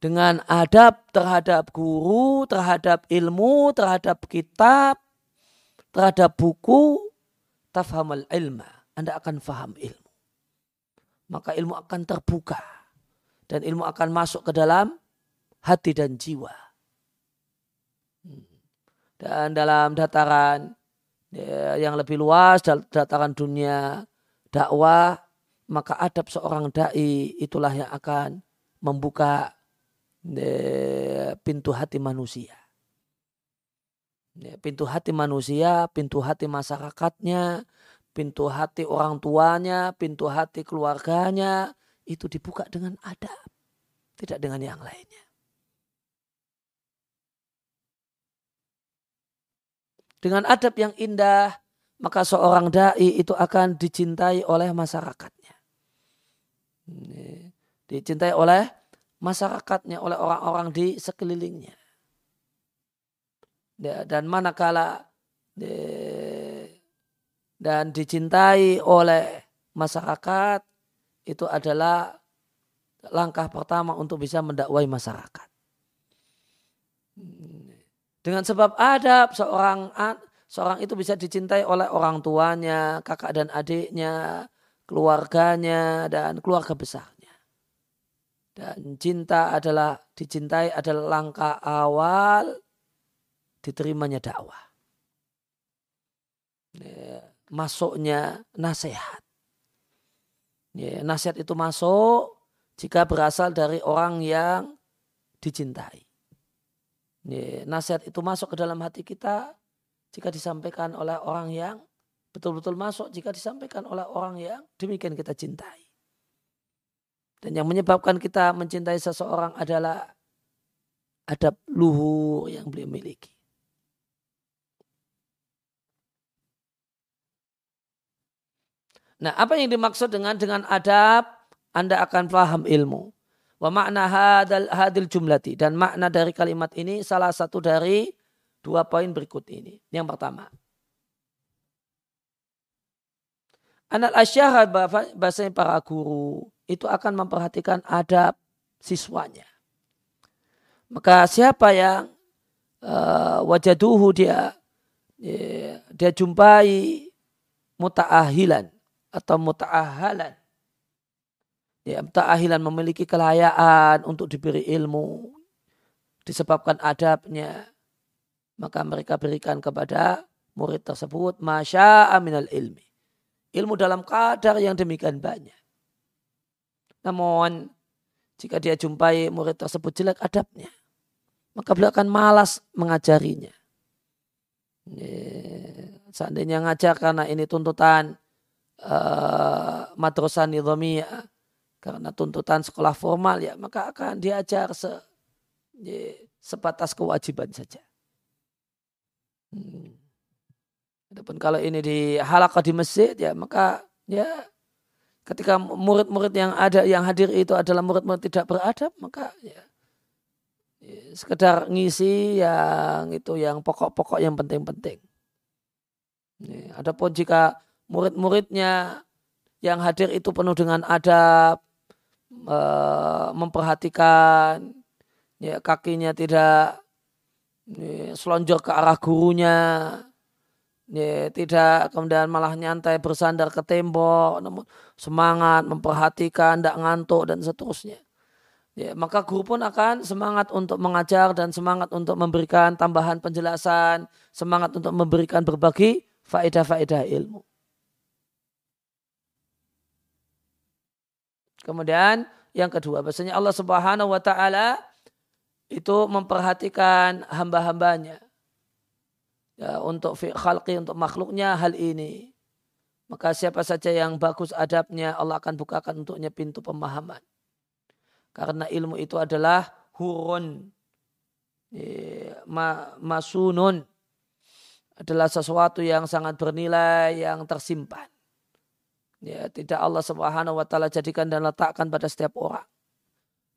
Dengan adab terhadap guru, terhadap ilmu, terhadap kitab, terhadap buku, tafhamul ilma anda akan faham ilmu. Maka ilmu akan terbuka. Dan ilmu akan masuk ke dalam hati dan jiwa. Hmm. Dan dalam dataran ya, yang lebih luas, dataran dunia dakwah, maka adab seorang da'i itulah yang akan membuka ya, pintu hati manusia. Ya, pintu hati manusia, pintu hati masyarakatnya, pintu hati orang tuanya, pintu hati keluarganya itu dibuka dengan adab, tidak dengan yang lainnya. Dengan adab yang indah, maka seorang dai itu akan dicintai oleh masyarakatnya. Dicintai oleh masyarakatnya, oleh orang-orang di sekelilingnya. Dan manakala dan dicintai oleh masyarakat itu adalah langkah pertama untuk bisa mendakwai masyarakat. Dengan sebab adab seorang seorang itu bisa dicintai oleh orang tuanya, kakak dan adiknya, keluarganya dan keluarga besarnya. Dan cinta adalah dicintai adalah langkah awal diterimanya dakwah. Ya masuknya nasihat. Ya, nasihat itu masuk jika berasal dari orang yang dicintai. Ya, nasihat itu masuk ke dalam hati kita jika disampaikan oleh orang yang betul-betul masuk jika disampaikan oleh orang yang demikian kita cintai. Dan yang menyebabkan kita mencintai seseorang adalah adab luhur yang beliau miliki. Nah, apa yang dimaksud dengan dengan adab? Anda akan paham ilmu. Wa makna hadal hadil jumlati dan makna dari kalimat ini salah satu dari dua poin berikut ini. Yang pertama, Anak asyara bahasanya para guru itu akan memperhatikan adab siswanya. Maka siapa yang uh, wajaduhu dia ya, dia jumpai muta'ahilan atau muta'ahalan. Ya, muta'ahilan memiliki kelayaan untuk diberi ilmu disebabkan adabnya. Maka mereka berikan kepada murid tersebut masya aminal ilmi. Ilmu dalam kadar yang demikian banyak. Namun jika dia jumpai murid tersebut jelek adabnya, maka beliau akan malas mengajarinya. Ya, seandainya ngajar karena ini tuntutan uh, madrasah nidhamiyah karena tuntutan sekolah formal ya maka akan diajar se, ya, sebatas kewajiban saja. Hmm. Adapun kalau ini di halakah di masjid ya maka ya ketika murid-murid yang ada yang hadir itu adalah murid-murid tidak beradab maka ya, ya sekedar ngisi yang itu yang pokok-pokok yang penting-penting. Ya, adapun jika murid-muridnya yang hadir itu penuh dengan adab, memperhatikan ya, kakinya tidak ya, selonjor ke arah gurunya, ya, tidak kemudian malah nyantai bersandar ke tembok, namun semangat memperhatikan, tidak ngantuk dan seterusnya. Ya, maka guru pun akan semangat untuk mengajar dan semangat untuk memberikan tambahan penjelasan, semangat untuk memberikan berbagi faedah-faedah ilmu. Kemudian yang kedua, bahasanya Allah Subhanahu wa taala itu memperhatikan hamba-hambanya. Ya, untuk khalqi, untuk makhluknya hal ini. Maka siapa saja yang bagus adabnya, Allah akan bukakan untuknya pintu pemahaman. Karena ilmu itu adalah hurun, masunun, adalah sesuatu yang sangat bernilai, yang tersimpan. Ya, tidak Allah Subhanahu wa taala jadikan dan letakkan pada setiap orang.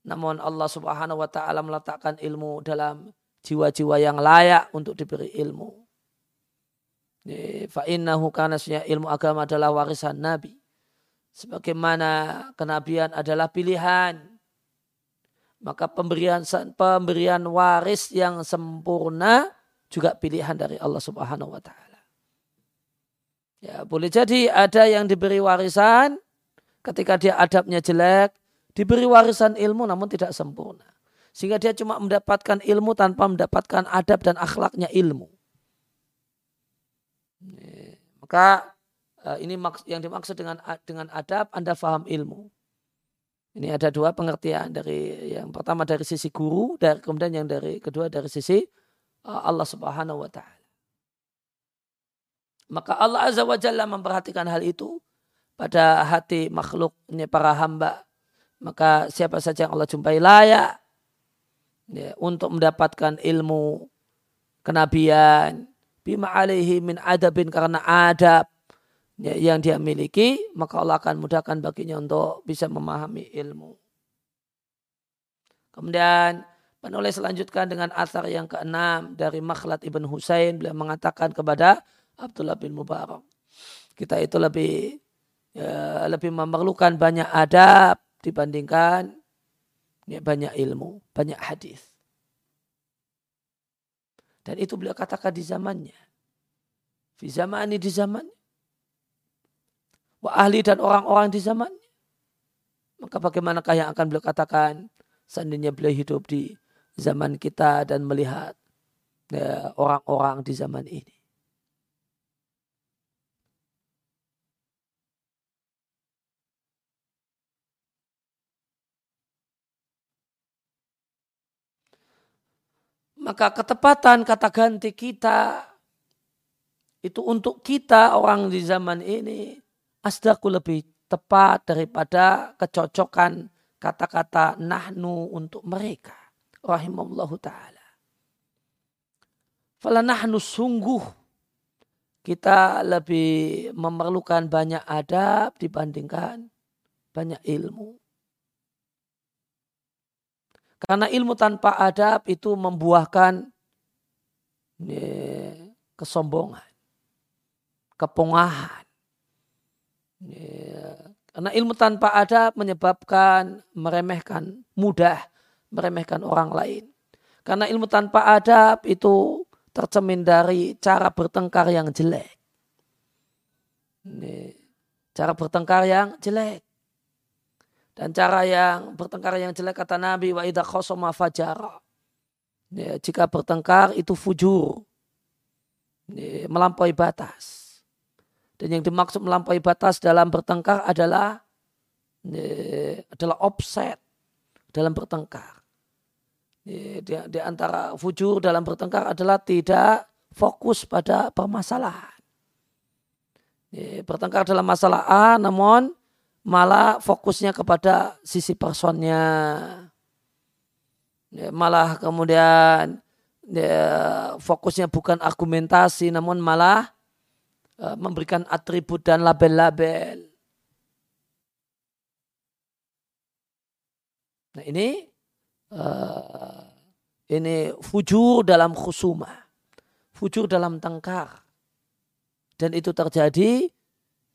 Namun Allah Subhanahu wa taala meletakkan ilmu dalam jiwa-jiwa yang layak untuk diberi ilmu. Fa innahu ilmu agama adalah warisan Nabi. Sebagaimana kenabian adalah pilihan. Maka pemberian pemberian waris yang sempurna juga pilihan dari Allah Subhanahu wa taala. Ya, boleh jadi ada yang diberi warisan ketika dia adabnya jelek, diberi warisan ilmu namun tidak sempurna. Sehingga dia cuma mendapatkan ilmu tanpa mendapatkan adab dan akhlaknya ilmu. Maka eh, ini yang dimaksud dengan dengan adab Anda faham ilmu. Ini ada dua pengertian dari yang pertama dari sisi guru, dan kemudian yang dari kedua dari sisi eh, Allah Subhanahu wa taala. Maka Allah Azza wa Jalla memperhatikan hal itu pada hati makhluknya para hamba. Maka siapa saja yang Allah jumpai layak ya, untuk mendapatkan ilmu kenabian bima alaihi min adabin karena adab ya, yang dia miliki maka Allah akan mudahkan baginya untuk bisa memahami ilmu. Kemudian penulis selanjutkan dengan asar yang keenam dari Makhlad ibn Husain beliau mengatakan kepada Abdullah bin Mubarak. Kita itu lebih ya, lebih memerlukan banyak adab dibandingkan ya, banyak ilmu, banyak hadis. Dan itu beliau katakan di zamannya. Di zaman ini di zaman. Wa ahli dan orang-orang di zamannya. Maka bagaimanakah yang akan beliau katakan seandainya beliau hidup di zaman kita dan melihat ya, orang-orang ya, di zaman ini. Maka ketepatan kata ganti kita itu untuk kita orang di zaman ini asdaku lebih tepat daripada kecocokan kata-kata nahnu untuk mereka. Rahimahullah ta'ala. Fala nahnu sungguh kita lebih memerlukan banyak adab dibandingkan banyak ilmu. Karena ilmu tanpa adab itu membuahkan kesombongan, kepongahan. Karena ilmu tanpa adab menyebabkan meremehkan mudah, meremehkan orang lain. Karena ilmu tanpa adab itu tercemin dari cara bertengkar yang jelek. Cara bertengkar yang jelek. Dan cara yang bertengkar yang jelek kata Nabi wa idha khosoma fajara. Ya, jika bertengkar itu fujur. Ya, melampaui batas. Dan yang dimaksud melampaui batas dalam bertengkar adalah ya, adalah offset dalam bertengkar. Ya, di, di antara fujur dalam bertengkar adalah tidak fokus pada permasalahan. Ya, bertengkar dalam masalah A namun malah fokusnya kepada sisi personnya. Ya, malah kemudian ya, fokusnya bukan argumentasi namun malah uh, memberikan atribut dan label-label. Nah ini uh, ini fujur dalam khusuma, fujur dalam tengkar. Dan itu terjadi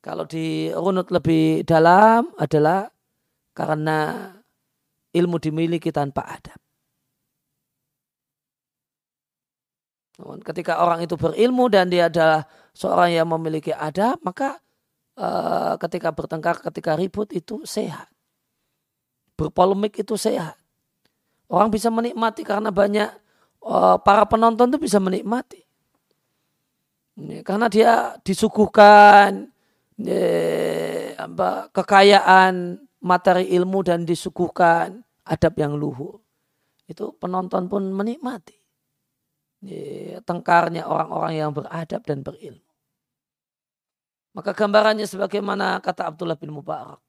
kalau dirunut lebih dalam adalah karena ilmu dimiliki tanpa adab. Ketika orang itu berilmu dan dia adalah seorang yang memiliki adab, maka uh, ketika bertengkar, ketika ribut itu sehat. Berpolemik itu sehat. Orang bisa menikmati karena banyak uh, para penonton itu bisa menikmati. Karena dia disuguhkan apa, kekayaan materi ilmu dan disuguhkan adab yang luhur. Itu penonton pun menikmati. Tengkarnya orang-orang yang beradab dan berilmu. Maka gambarannya sebagaimana kata Abdullah bin Mubarak.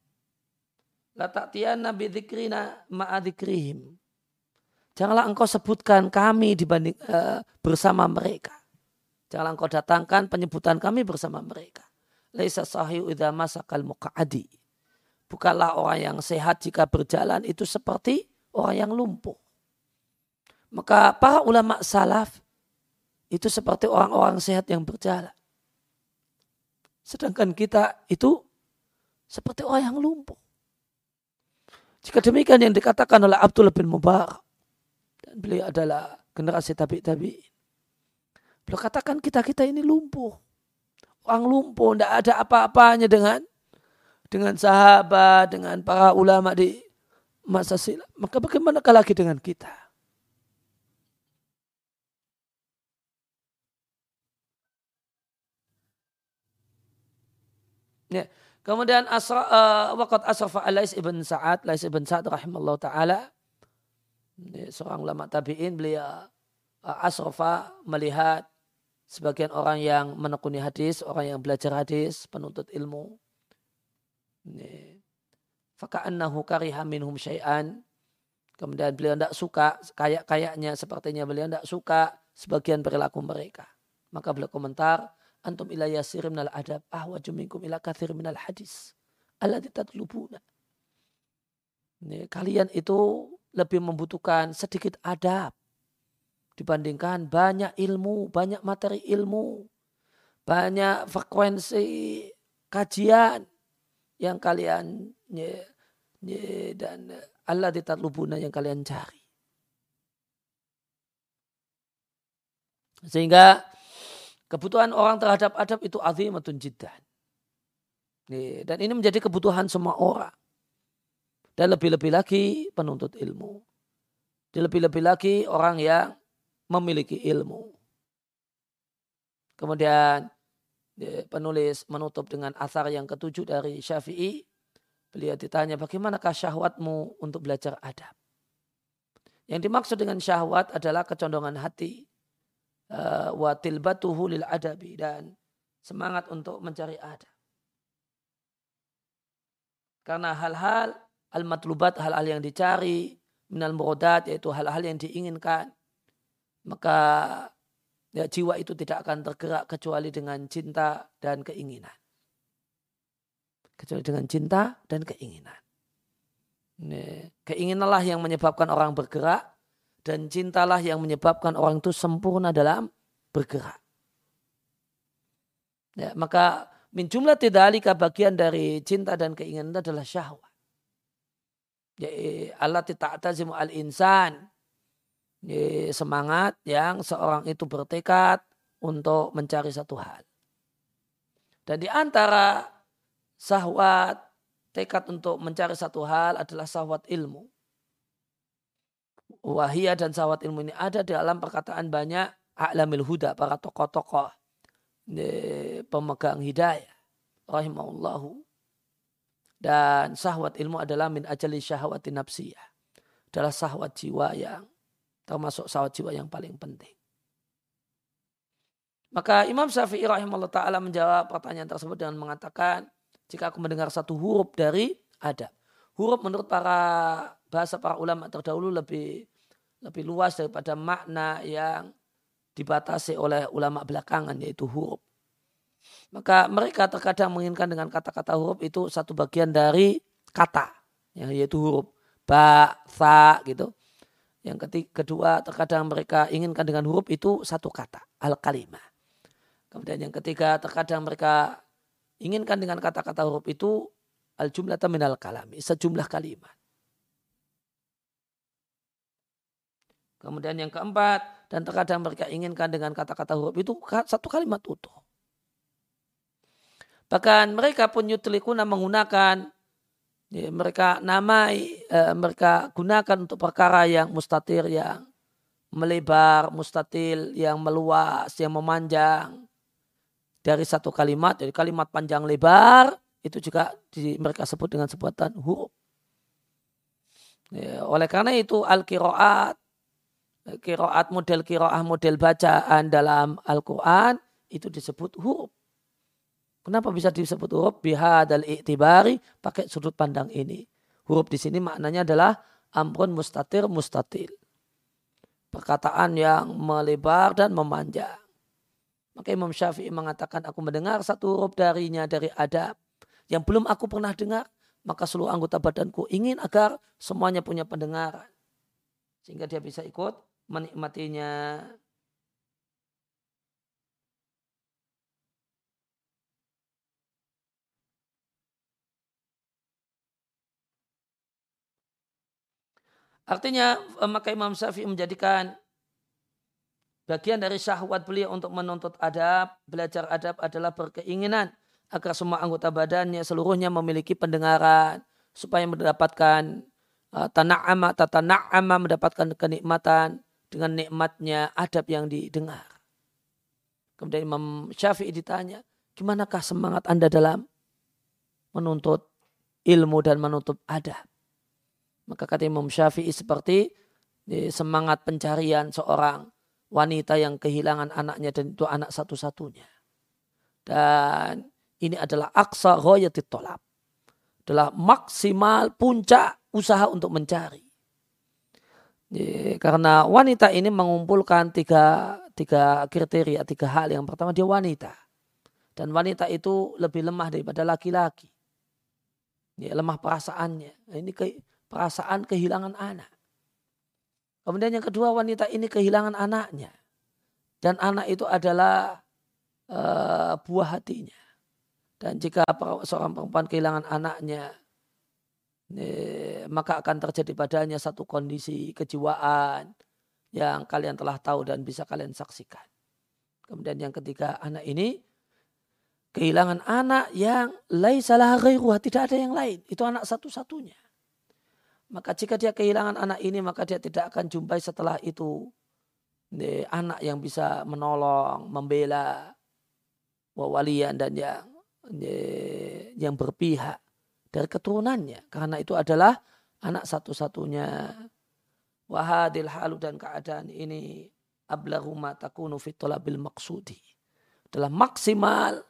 La ta'tiyana bidzikrina ma'adikrihim. Janganlah engkau sebutkan kami dibanding uh, bersama mereka. Janganlah engkau datangkan penyebutan kami bersama mereka. Laisa sahihu idza masakal muqa'adi. Bukanlah orang yang sehat jika berjalan itu seperti orang yang lumpuh. Maka para ulama salaf itu seperti orang-orang sehat yang berjalan. Sedangkan kita itu seperti orang yang lumpuh. Jika demikian yang dikatakan oleh Abdullah bin Mubarak. Dan beliau adalah generasi tabi-tabi. Beliau katakan kita-kita ini lumpuh. Orang lumpuh, tidak ada apa-apanya dengan dengan sahabat, dengan para ulama di masa silam. Maka bagaimana lagi dengan kita? Ya. Kemudian asra, uh, waqat asrafa Alais ibn Sa'ad, Lais ibn Sa'ad rahimahullah ta'ala, seorang ulama tabi'in, beliau uh, asrafa melihat sebagian orang yang menekuni hadis, orang yang belajar hadis, penuntut ilmu. Faka'annahu kariha minhum syai'an. Kemudian beliau tidak suka, kayak-kayaknya sepertinya beliau tidak suka sebagian perilaku mereka. Maka beliau komentar, antum ila yasir minal adab ahwaju minkum ila kathir minal hadis alladhi tatlubuna kalian itu lebih membutuhkan sedikit adab dibandingkan banyak ilmu, banyak materi ilmu, banyak frekuensi kajian yang kalian nye, nye, dan Allah ditatlubuna yang kalian cari. Sehingga Kebutuhan orang terhadap adab itu azimatun jiddan. Dan ini menjadi kebutuhan semua orang. Dan lebih-lebih lagi penuntut ilmu. Dan lebih-lebih lagi orang yang memiliki ilmu. Kemudian penulis menutup dengan asar yang ketujuh dari Syafi'i. Beliau ditanya bagaimanakah syahwatmu untuk belajar adab. Yang dimaksud dengan syahwat adalah kecondongan hati Eh, wa tilbatuhu lil adabi dan semangat untuk mencari adab. Karena hal-hal al-matlubat, hal-hal yang dicari, minal murodat, yaitu hal-hal yang diinginkan, maka ya, jiwa itu tidak akan tergerak kecuali dengan cinta dan keinginan. Kecuali dengan cinta dan keinginan. Keinginanlah yang menyebabkan orang bergerak, dan cintalah yang menyebabkan orang itu sempurna dalam bergerak. Ya, maka min jumlah tidalika bagian dari cinta dan keinginan adalah syahwat. Ya, Allah ta'tazimu al-insan. Semangat yang seorang itu bertekad untuk mencari satu hal. Dan di antara syahwat, tekad untuk mencari satu hal adalah syahwat ilmu wahia dan sawat ilmu ini ada dalam perkataan banyak a'lamil huda, para tokoh-tokoh pemegang hidayah. Rahimahullahu. Dan sahwat ilmu adalah min ajali syahwati nafsiyah. Adalah sahwat jiwa yang termasuk sahwat jiwa yang paling penting. Maka Imam Syafi'i rahimahullah ta'ala menjawab pertanyaan tersebut dengan mengatakan, jika aku mendengar satu huruf dari adab. Huruf menurut para bahasa para ulama terdahulu lebih lebih luas daripada makna yang dibatasi oleh ulama belakangan yaitu huruf. Maka mereka terkadang menginginkan dengan kata-kata huruf itu satu bagian dari kata ya, yaitu huruf ba, sa gitu. Yang ketiga, kedua terkadang mereka inginkan dengan huruf itu satu kata al kalimah. Kemudian yang ketiga terkadang mereka inginkan dengan kata-kata huruf itu al jumlah minal kalami sejumlah kalimat. Kemudian yang keempat, dan terkadang mereka inginkan dengan kata-kata huruf itu satu kalimat utuh. Bahkan mereka pun yutlikuna menggunakan, ya, mereka namai, eh, mereka gunakan untuk perkara yang mustatir, yang melebar, mustatil, yang meluas, yang memanjang. Dari satu kalimat, jadi kalimat panjang lebar, itu juga di, mereka sebut dengan sebutan huruf. Ya, oleh karena itu al-kiroat kiroat model kiroah model bacaan dalam Al-Quran itu disebut huruf. Kenapa bisa disebut huruf? Bihadal i'tibari pakai sudut pandang ini. Huruf di sini maknanya adalah amrun mustatir mustatil. Perkataan yang melebar dan memanjang. Maka Imam Syafi'i mengatakan aku mendengar satu huruf darinya dari adab yang belum aku pernah dengar. Maka seluruh anggota badanku ingin agar semuanya punya pendengaran. Sehingga dia bisa ikut menikmatinya. Artinya eh, maka Imam Syafi'i menjadikan bagian dari syahwat beliau untuk menuntut adab, belajar adab adalah berkeinginan agar semua anggota badannya seluruhnya memiliki pendengaran supaya mendapatkan uh, tana'ama tatana'ama mendapatkan kenikmatan dengan nikmatnya adab yang didengar. Kemudian Imam Syafi'i ditanya, gimanakah semangat Anda dalam menuntut ilmu dan menuntut adab? Maka kata Imam Syafi'i seperti semangat pencarian seorang wanita yang kehilangan anaknya dan itu anak satu-satunya. Dan ini adalah aksa royatit tolab. Adalah maksimal puncak usaha untuk mencari. Karena wanita ini mengumpulkan tiga, tiga kriteria, tiga hal. Yang pertama dia wanita. Dan wanita itu lebih lemah daripada laki-laki. Ya, lemah perasaannya. Ini ke, perasaan kehilangan anak. Kemudian yang kedua wanita ini kehilangan anaknya. Dan anak itu adalah uh, buah hatinya. Dan jika seorang perempuan kehilangan anaknya, maka akan terjadi padanya satu kondisi kejiwaan yang kalian telah tahu dan bisa kalian saksikan. Kemudian yang ketiga, anak ini kehilangan anak yang lain salah tidak ada yang lain. Itu anak satu-satunya. Maka jika dia kehilangan anak ini, maka dia tidak akan jumpai setelah itu anak yang bisa menolong, membela, wawalian dan yang yang berpihak dari keturunannya. Karena itu adalah anak satu-satunya. Wahadil halu dan keadaan ini ablahu ma takunu fit talabil maqsudi adalah maksimal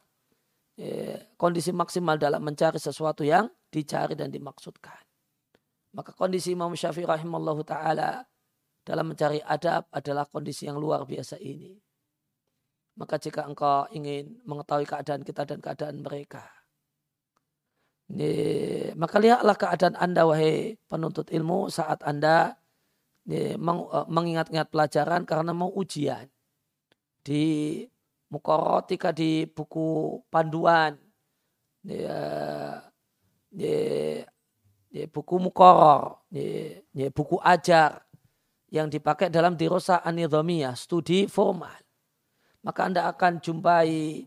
kondisi maksimal dalam mencari sesuatu yang dicari dan dimaksudkan maka kondisi Imam Syafi'i rahimallahu taala dalam mencari adab adalah kondisi yang luar biasa ini. Maka jika engkau ingin mengetahui keadaan kita dan keadaan mereka, ini, maka lihatlah keadaan anda wahai penuntut ilmu saat anda ini, e, mengingat-ingat pelajaran karena mau ujian. Di mukorotika di buku panduan ini, ini, ini, buku mukoror ini, ini, buku ajar yang dipakai dalam dirosa anidhamiyah studi formal maka Anda akan jumpai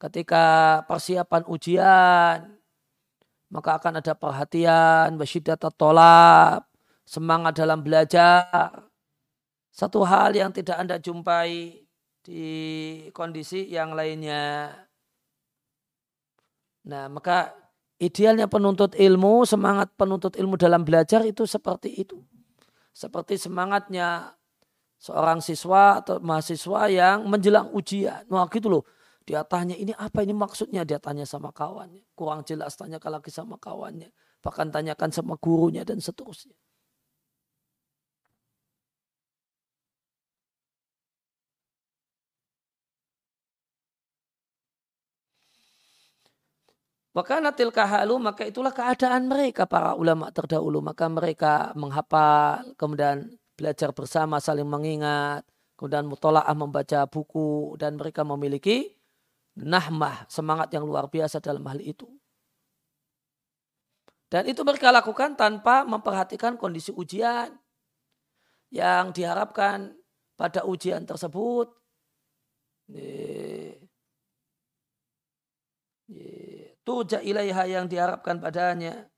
ketika persiapan ujian, maka akan ada perhatian, atau tolap, semangat dalam belajar. Satu hal yang tidak Anda jumpai di kondisi yang lainnya. Nah, maka idealnya penuntut ilmu, semangat penuntut ilmu dalam belajar itu seperti itu. Seperti semangatnya seorang siswa atau mahasiswa yang menjelang ujian. Wah gitu loh. Dia tanya ini apa ini maksudnya? Dia tanya sama kawannya. Kurang jelas tanya lagi sama kawannya. Bahkan tanyakan sama gurunya dan seterusnya. Wakanatil kahalu maka itulah keadaan mereka para ulama terdahulu maka mereka menghafal kemudian belajar bersama, saling mengingat, kemudian mutola'ah membaca buku, dan mereka memiliki nahmah, semangat yang luar biasa dalam hal itu. Dan itu mereka lakukan tanpa memperhatikan kondisi ujian yang diharapkan pada ujian tersebut. Tuja ilaiha yang diharapkan padanya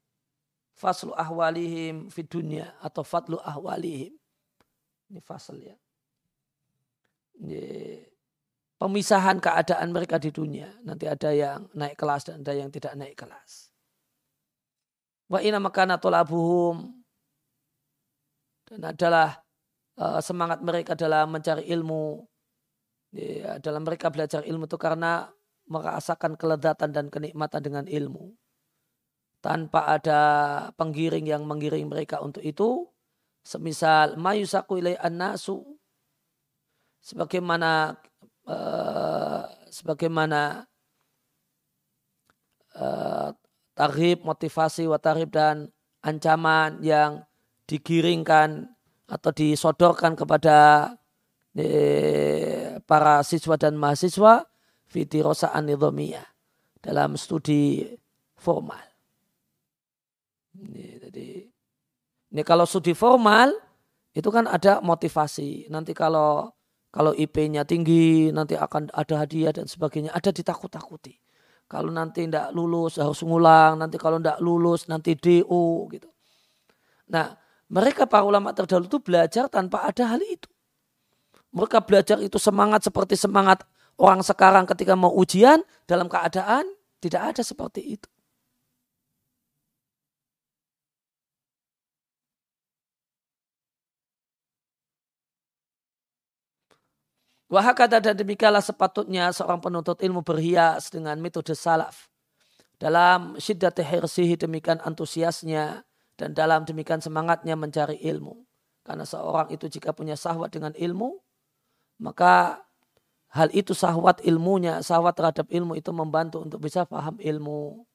faslu ahwalihim fi dunia atau fatlu ahwalihim ini fasal ya. Ini pemisahan keadaan mereka di dunia. Nanti ada yang naik kelas dan ada yang tidak naik kelas. Wa ina makana tolabuhum. Dan adalah uh, semangat mereka dalam mencari ilmu. Ya, dalam mereka belajar ilmu itu karena merasakan keledatan dan kenikmatan dengan ilmu. Tanpa ada penggiring yang menggiring mereka untuk itu. Semisal mayusaku ilai an-nasu. Sebagaimana uh, sebagaimana uh, tarhib, motivasi, watarib dan ancaman yang digiringkan atau disodorkan kepada eh, para siswa dan mahasiswa fitirosaan nidhamiyah dalam studi formal. Ini, jadi, ini kalau studi formal itu kan ada motivasi. Nanti kalau kalau IP-nya tinggi nanti akan ada hadiah dan sebagainya. Ada ditakut-takuti. Kalau nanti tidak lulus harus ngulang. Nanti kalau tidak lulus nanti DO gitu. Nah mereka para ulama terdahulu itu belajar tanpa ada hal itu. Mereka belajar itu semangat seperti semangat orang sekarang ketika mau ujian dalam keadaan tidak ada seperti itu. Wahakata dan demikianlah sepatutnya seorang penuntut ilmu berhias dengan metode salaf. Dalam syiddat hirsihi demikian antusiasnya dan dalam demikian semangatnya mencari ilmu. Karena seorang itu jika punya sahwat dengan ilmu, maka hal itu sahwat ilmunya, sahwat terhadap ilmu itu membantu untuk bisa paham ilmu.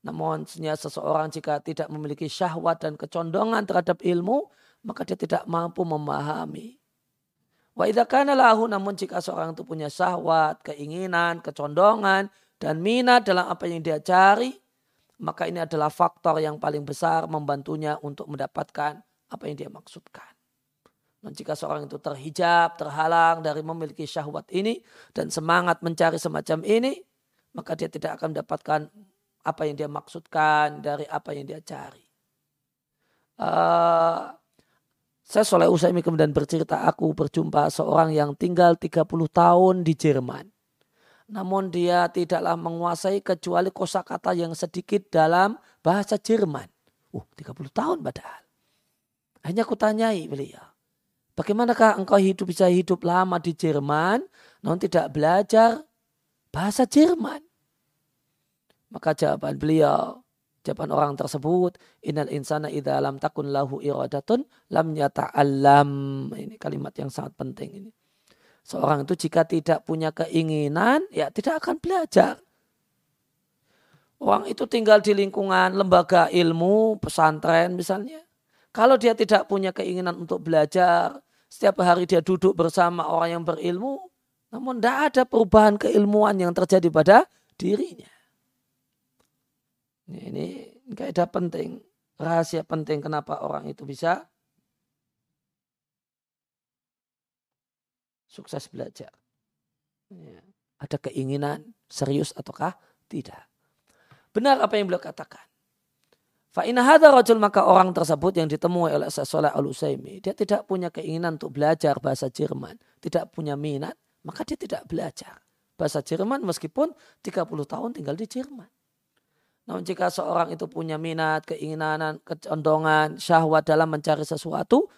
Namun seseorang jika tidak memiliki syahwat dan kecondongan terhadap ilmu, maka dia tidak mampu memahami. Wa kana lahu namun jika seorang itu punya syahwat, keinginan, kecondongan, dan minat dalam apa yang dia cari, maka ini adalah faktor yang paling besar membantunya untuk mendapatkan apa yang dia maksudkan. Dan jika seorang itu terhijab, terhalang dari memiliki syahwat ini dan semangat mencari semacam ini, maka dia tidak akan mendapatkan apa yang dia maksudkan dari apa yang dia cari. Uh, saya Soleh Usaimi kemudian bercerita, aku berjumpa seorang yang tinggal 30 tahun di Jerman namun dia tidaklah menguasai kecuali kosakata yang sedikit dalam bahasa Jerman. Uh, 30 tahun padahal. Hanya kutanyai beliau. Bagaimanakah engkau hidup bisa hidup lama di Jerman, namun tidak belajar bahasa Jerman? Maka jawaban beliau, jawaban orang tersebut, Innal insana idha lam takun lahu iradatun lam yata'allam. Ini kalimat yang sangat penting ini. Seorang itu jika tidak punya keinginan, ya tidak akan belajar. Orang itu tinggal di lingkungan lembaga ilmu, pesantren misalnya. Kalau dia tidak punya keinginan untuk belajar, setiap hari dia duduk bersama orang yang berilmu, namun tidak ada perubahan keilmuan yang terjadi pada dirinya. Ini, ini kaidah penting, rahasia penting kenapa orang itu bisa sukses belajar. Ya. Ada keinginan serius ataukah tidak. Benar apa yang beliau katakan. Fa'ina hadha rajul maka orang tersebut yang ditemui oleh Sasolah al-Usaimi. Dia tidak punya keinginan untuk belajar bahasa Jerman. Tidak punya minat. Maka dia tidak belajar bahasa Jerman meskipun 30 tahun tinggal di Jerman. Namun jika seorang itu punya minat, keinginan, kecondongan, syahwat dalam mencari sesuatu,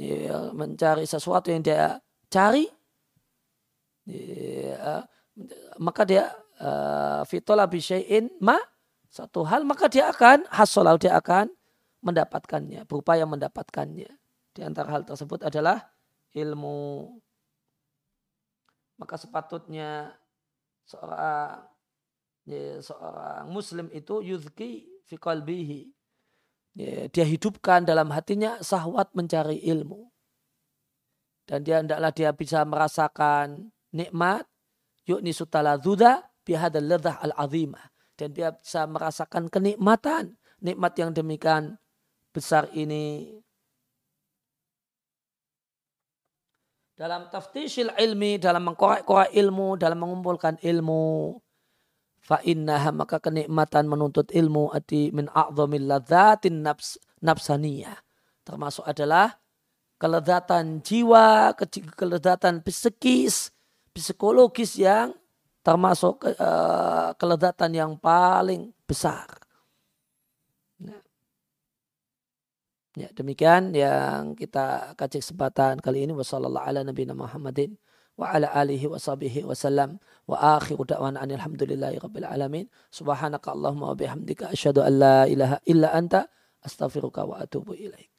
ya, mencari sesuatu yang dia cari, ya, maka dia uh, fitola bisyai'in ma satu hal maka dia akan hasolau dia akan mendapatkannya, berupaya mendapatkannya. Di antara hal tersebut adalah ilmu. Maka sepatutnya seorang ya, seorang muslim itu yuzki fi qalbihi Ya, dia hidupkan dalam hatinya sahwat mencari ilmu. Dan dia hendaklah dia bisa merasakan nikmat, yukni sutaladzuda bihadal ledah al-azimah. Dan dia bisa merasakan kenikmatan, nikmat yang demikian besar ini. Dalam taftisil ilmi, dalam mengkorek-korek ilmu, dalam mengumpulkan ilmu, fa innaha maka kenikmatan menuntut ilmu ati min a'zamil ladzatin nafs nafsaniyah termasuk adalah kelezatan jiwa, kelezatan psikis, psikologis yang termasuk uh, kelezatan yang paling besar. Nah. Ya, demikian yang kita kaji kesempatan kali ini. Wassalamualaikum warahmatullahi wabarakatuh. wa ala alihi wa sahbihi wa sallam wa akhiru da'wana alhamdulillahi rabbil alamin subhanaka allahumma wa bihamdika asyhadu an la ilaha illa anta astaghfiruka wa atubu ilaik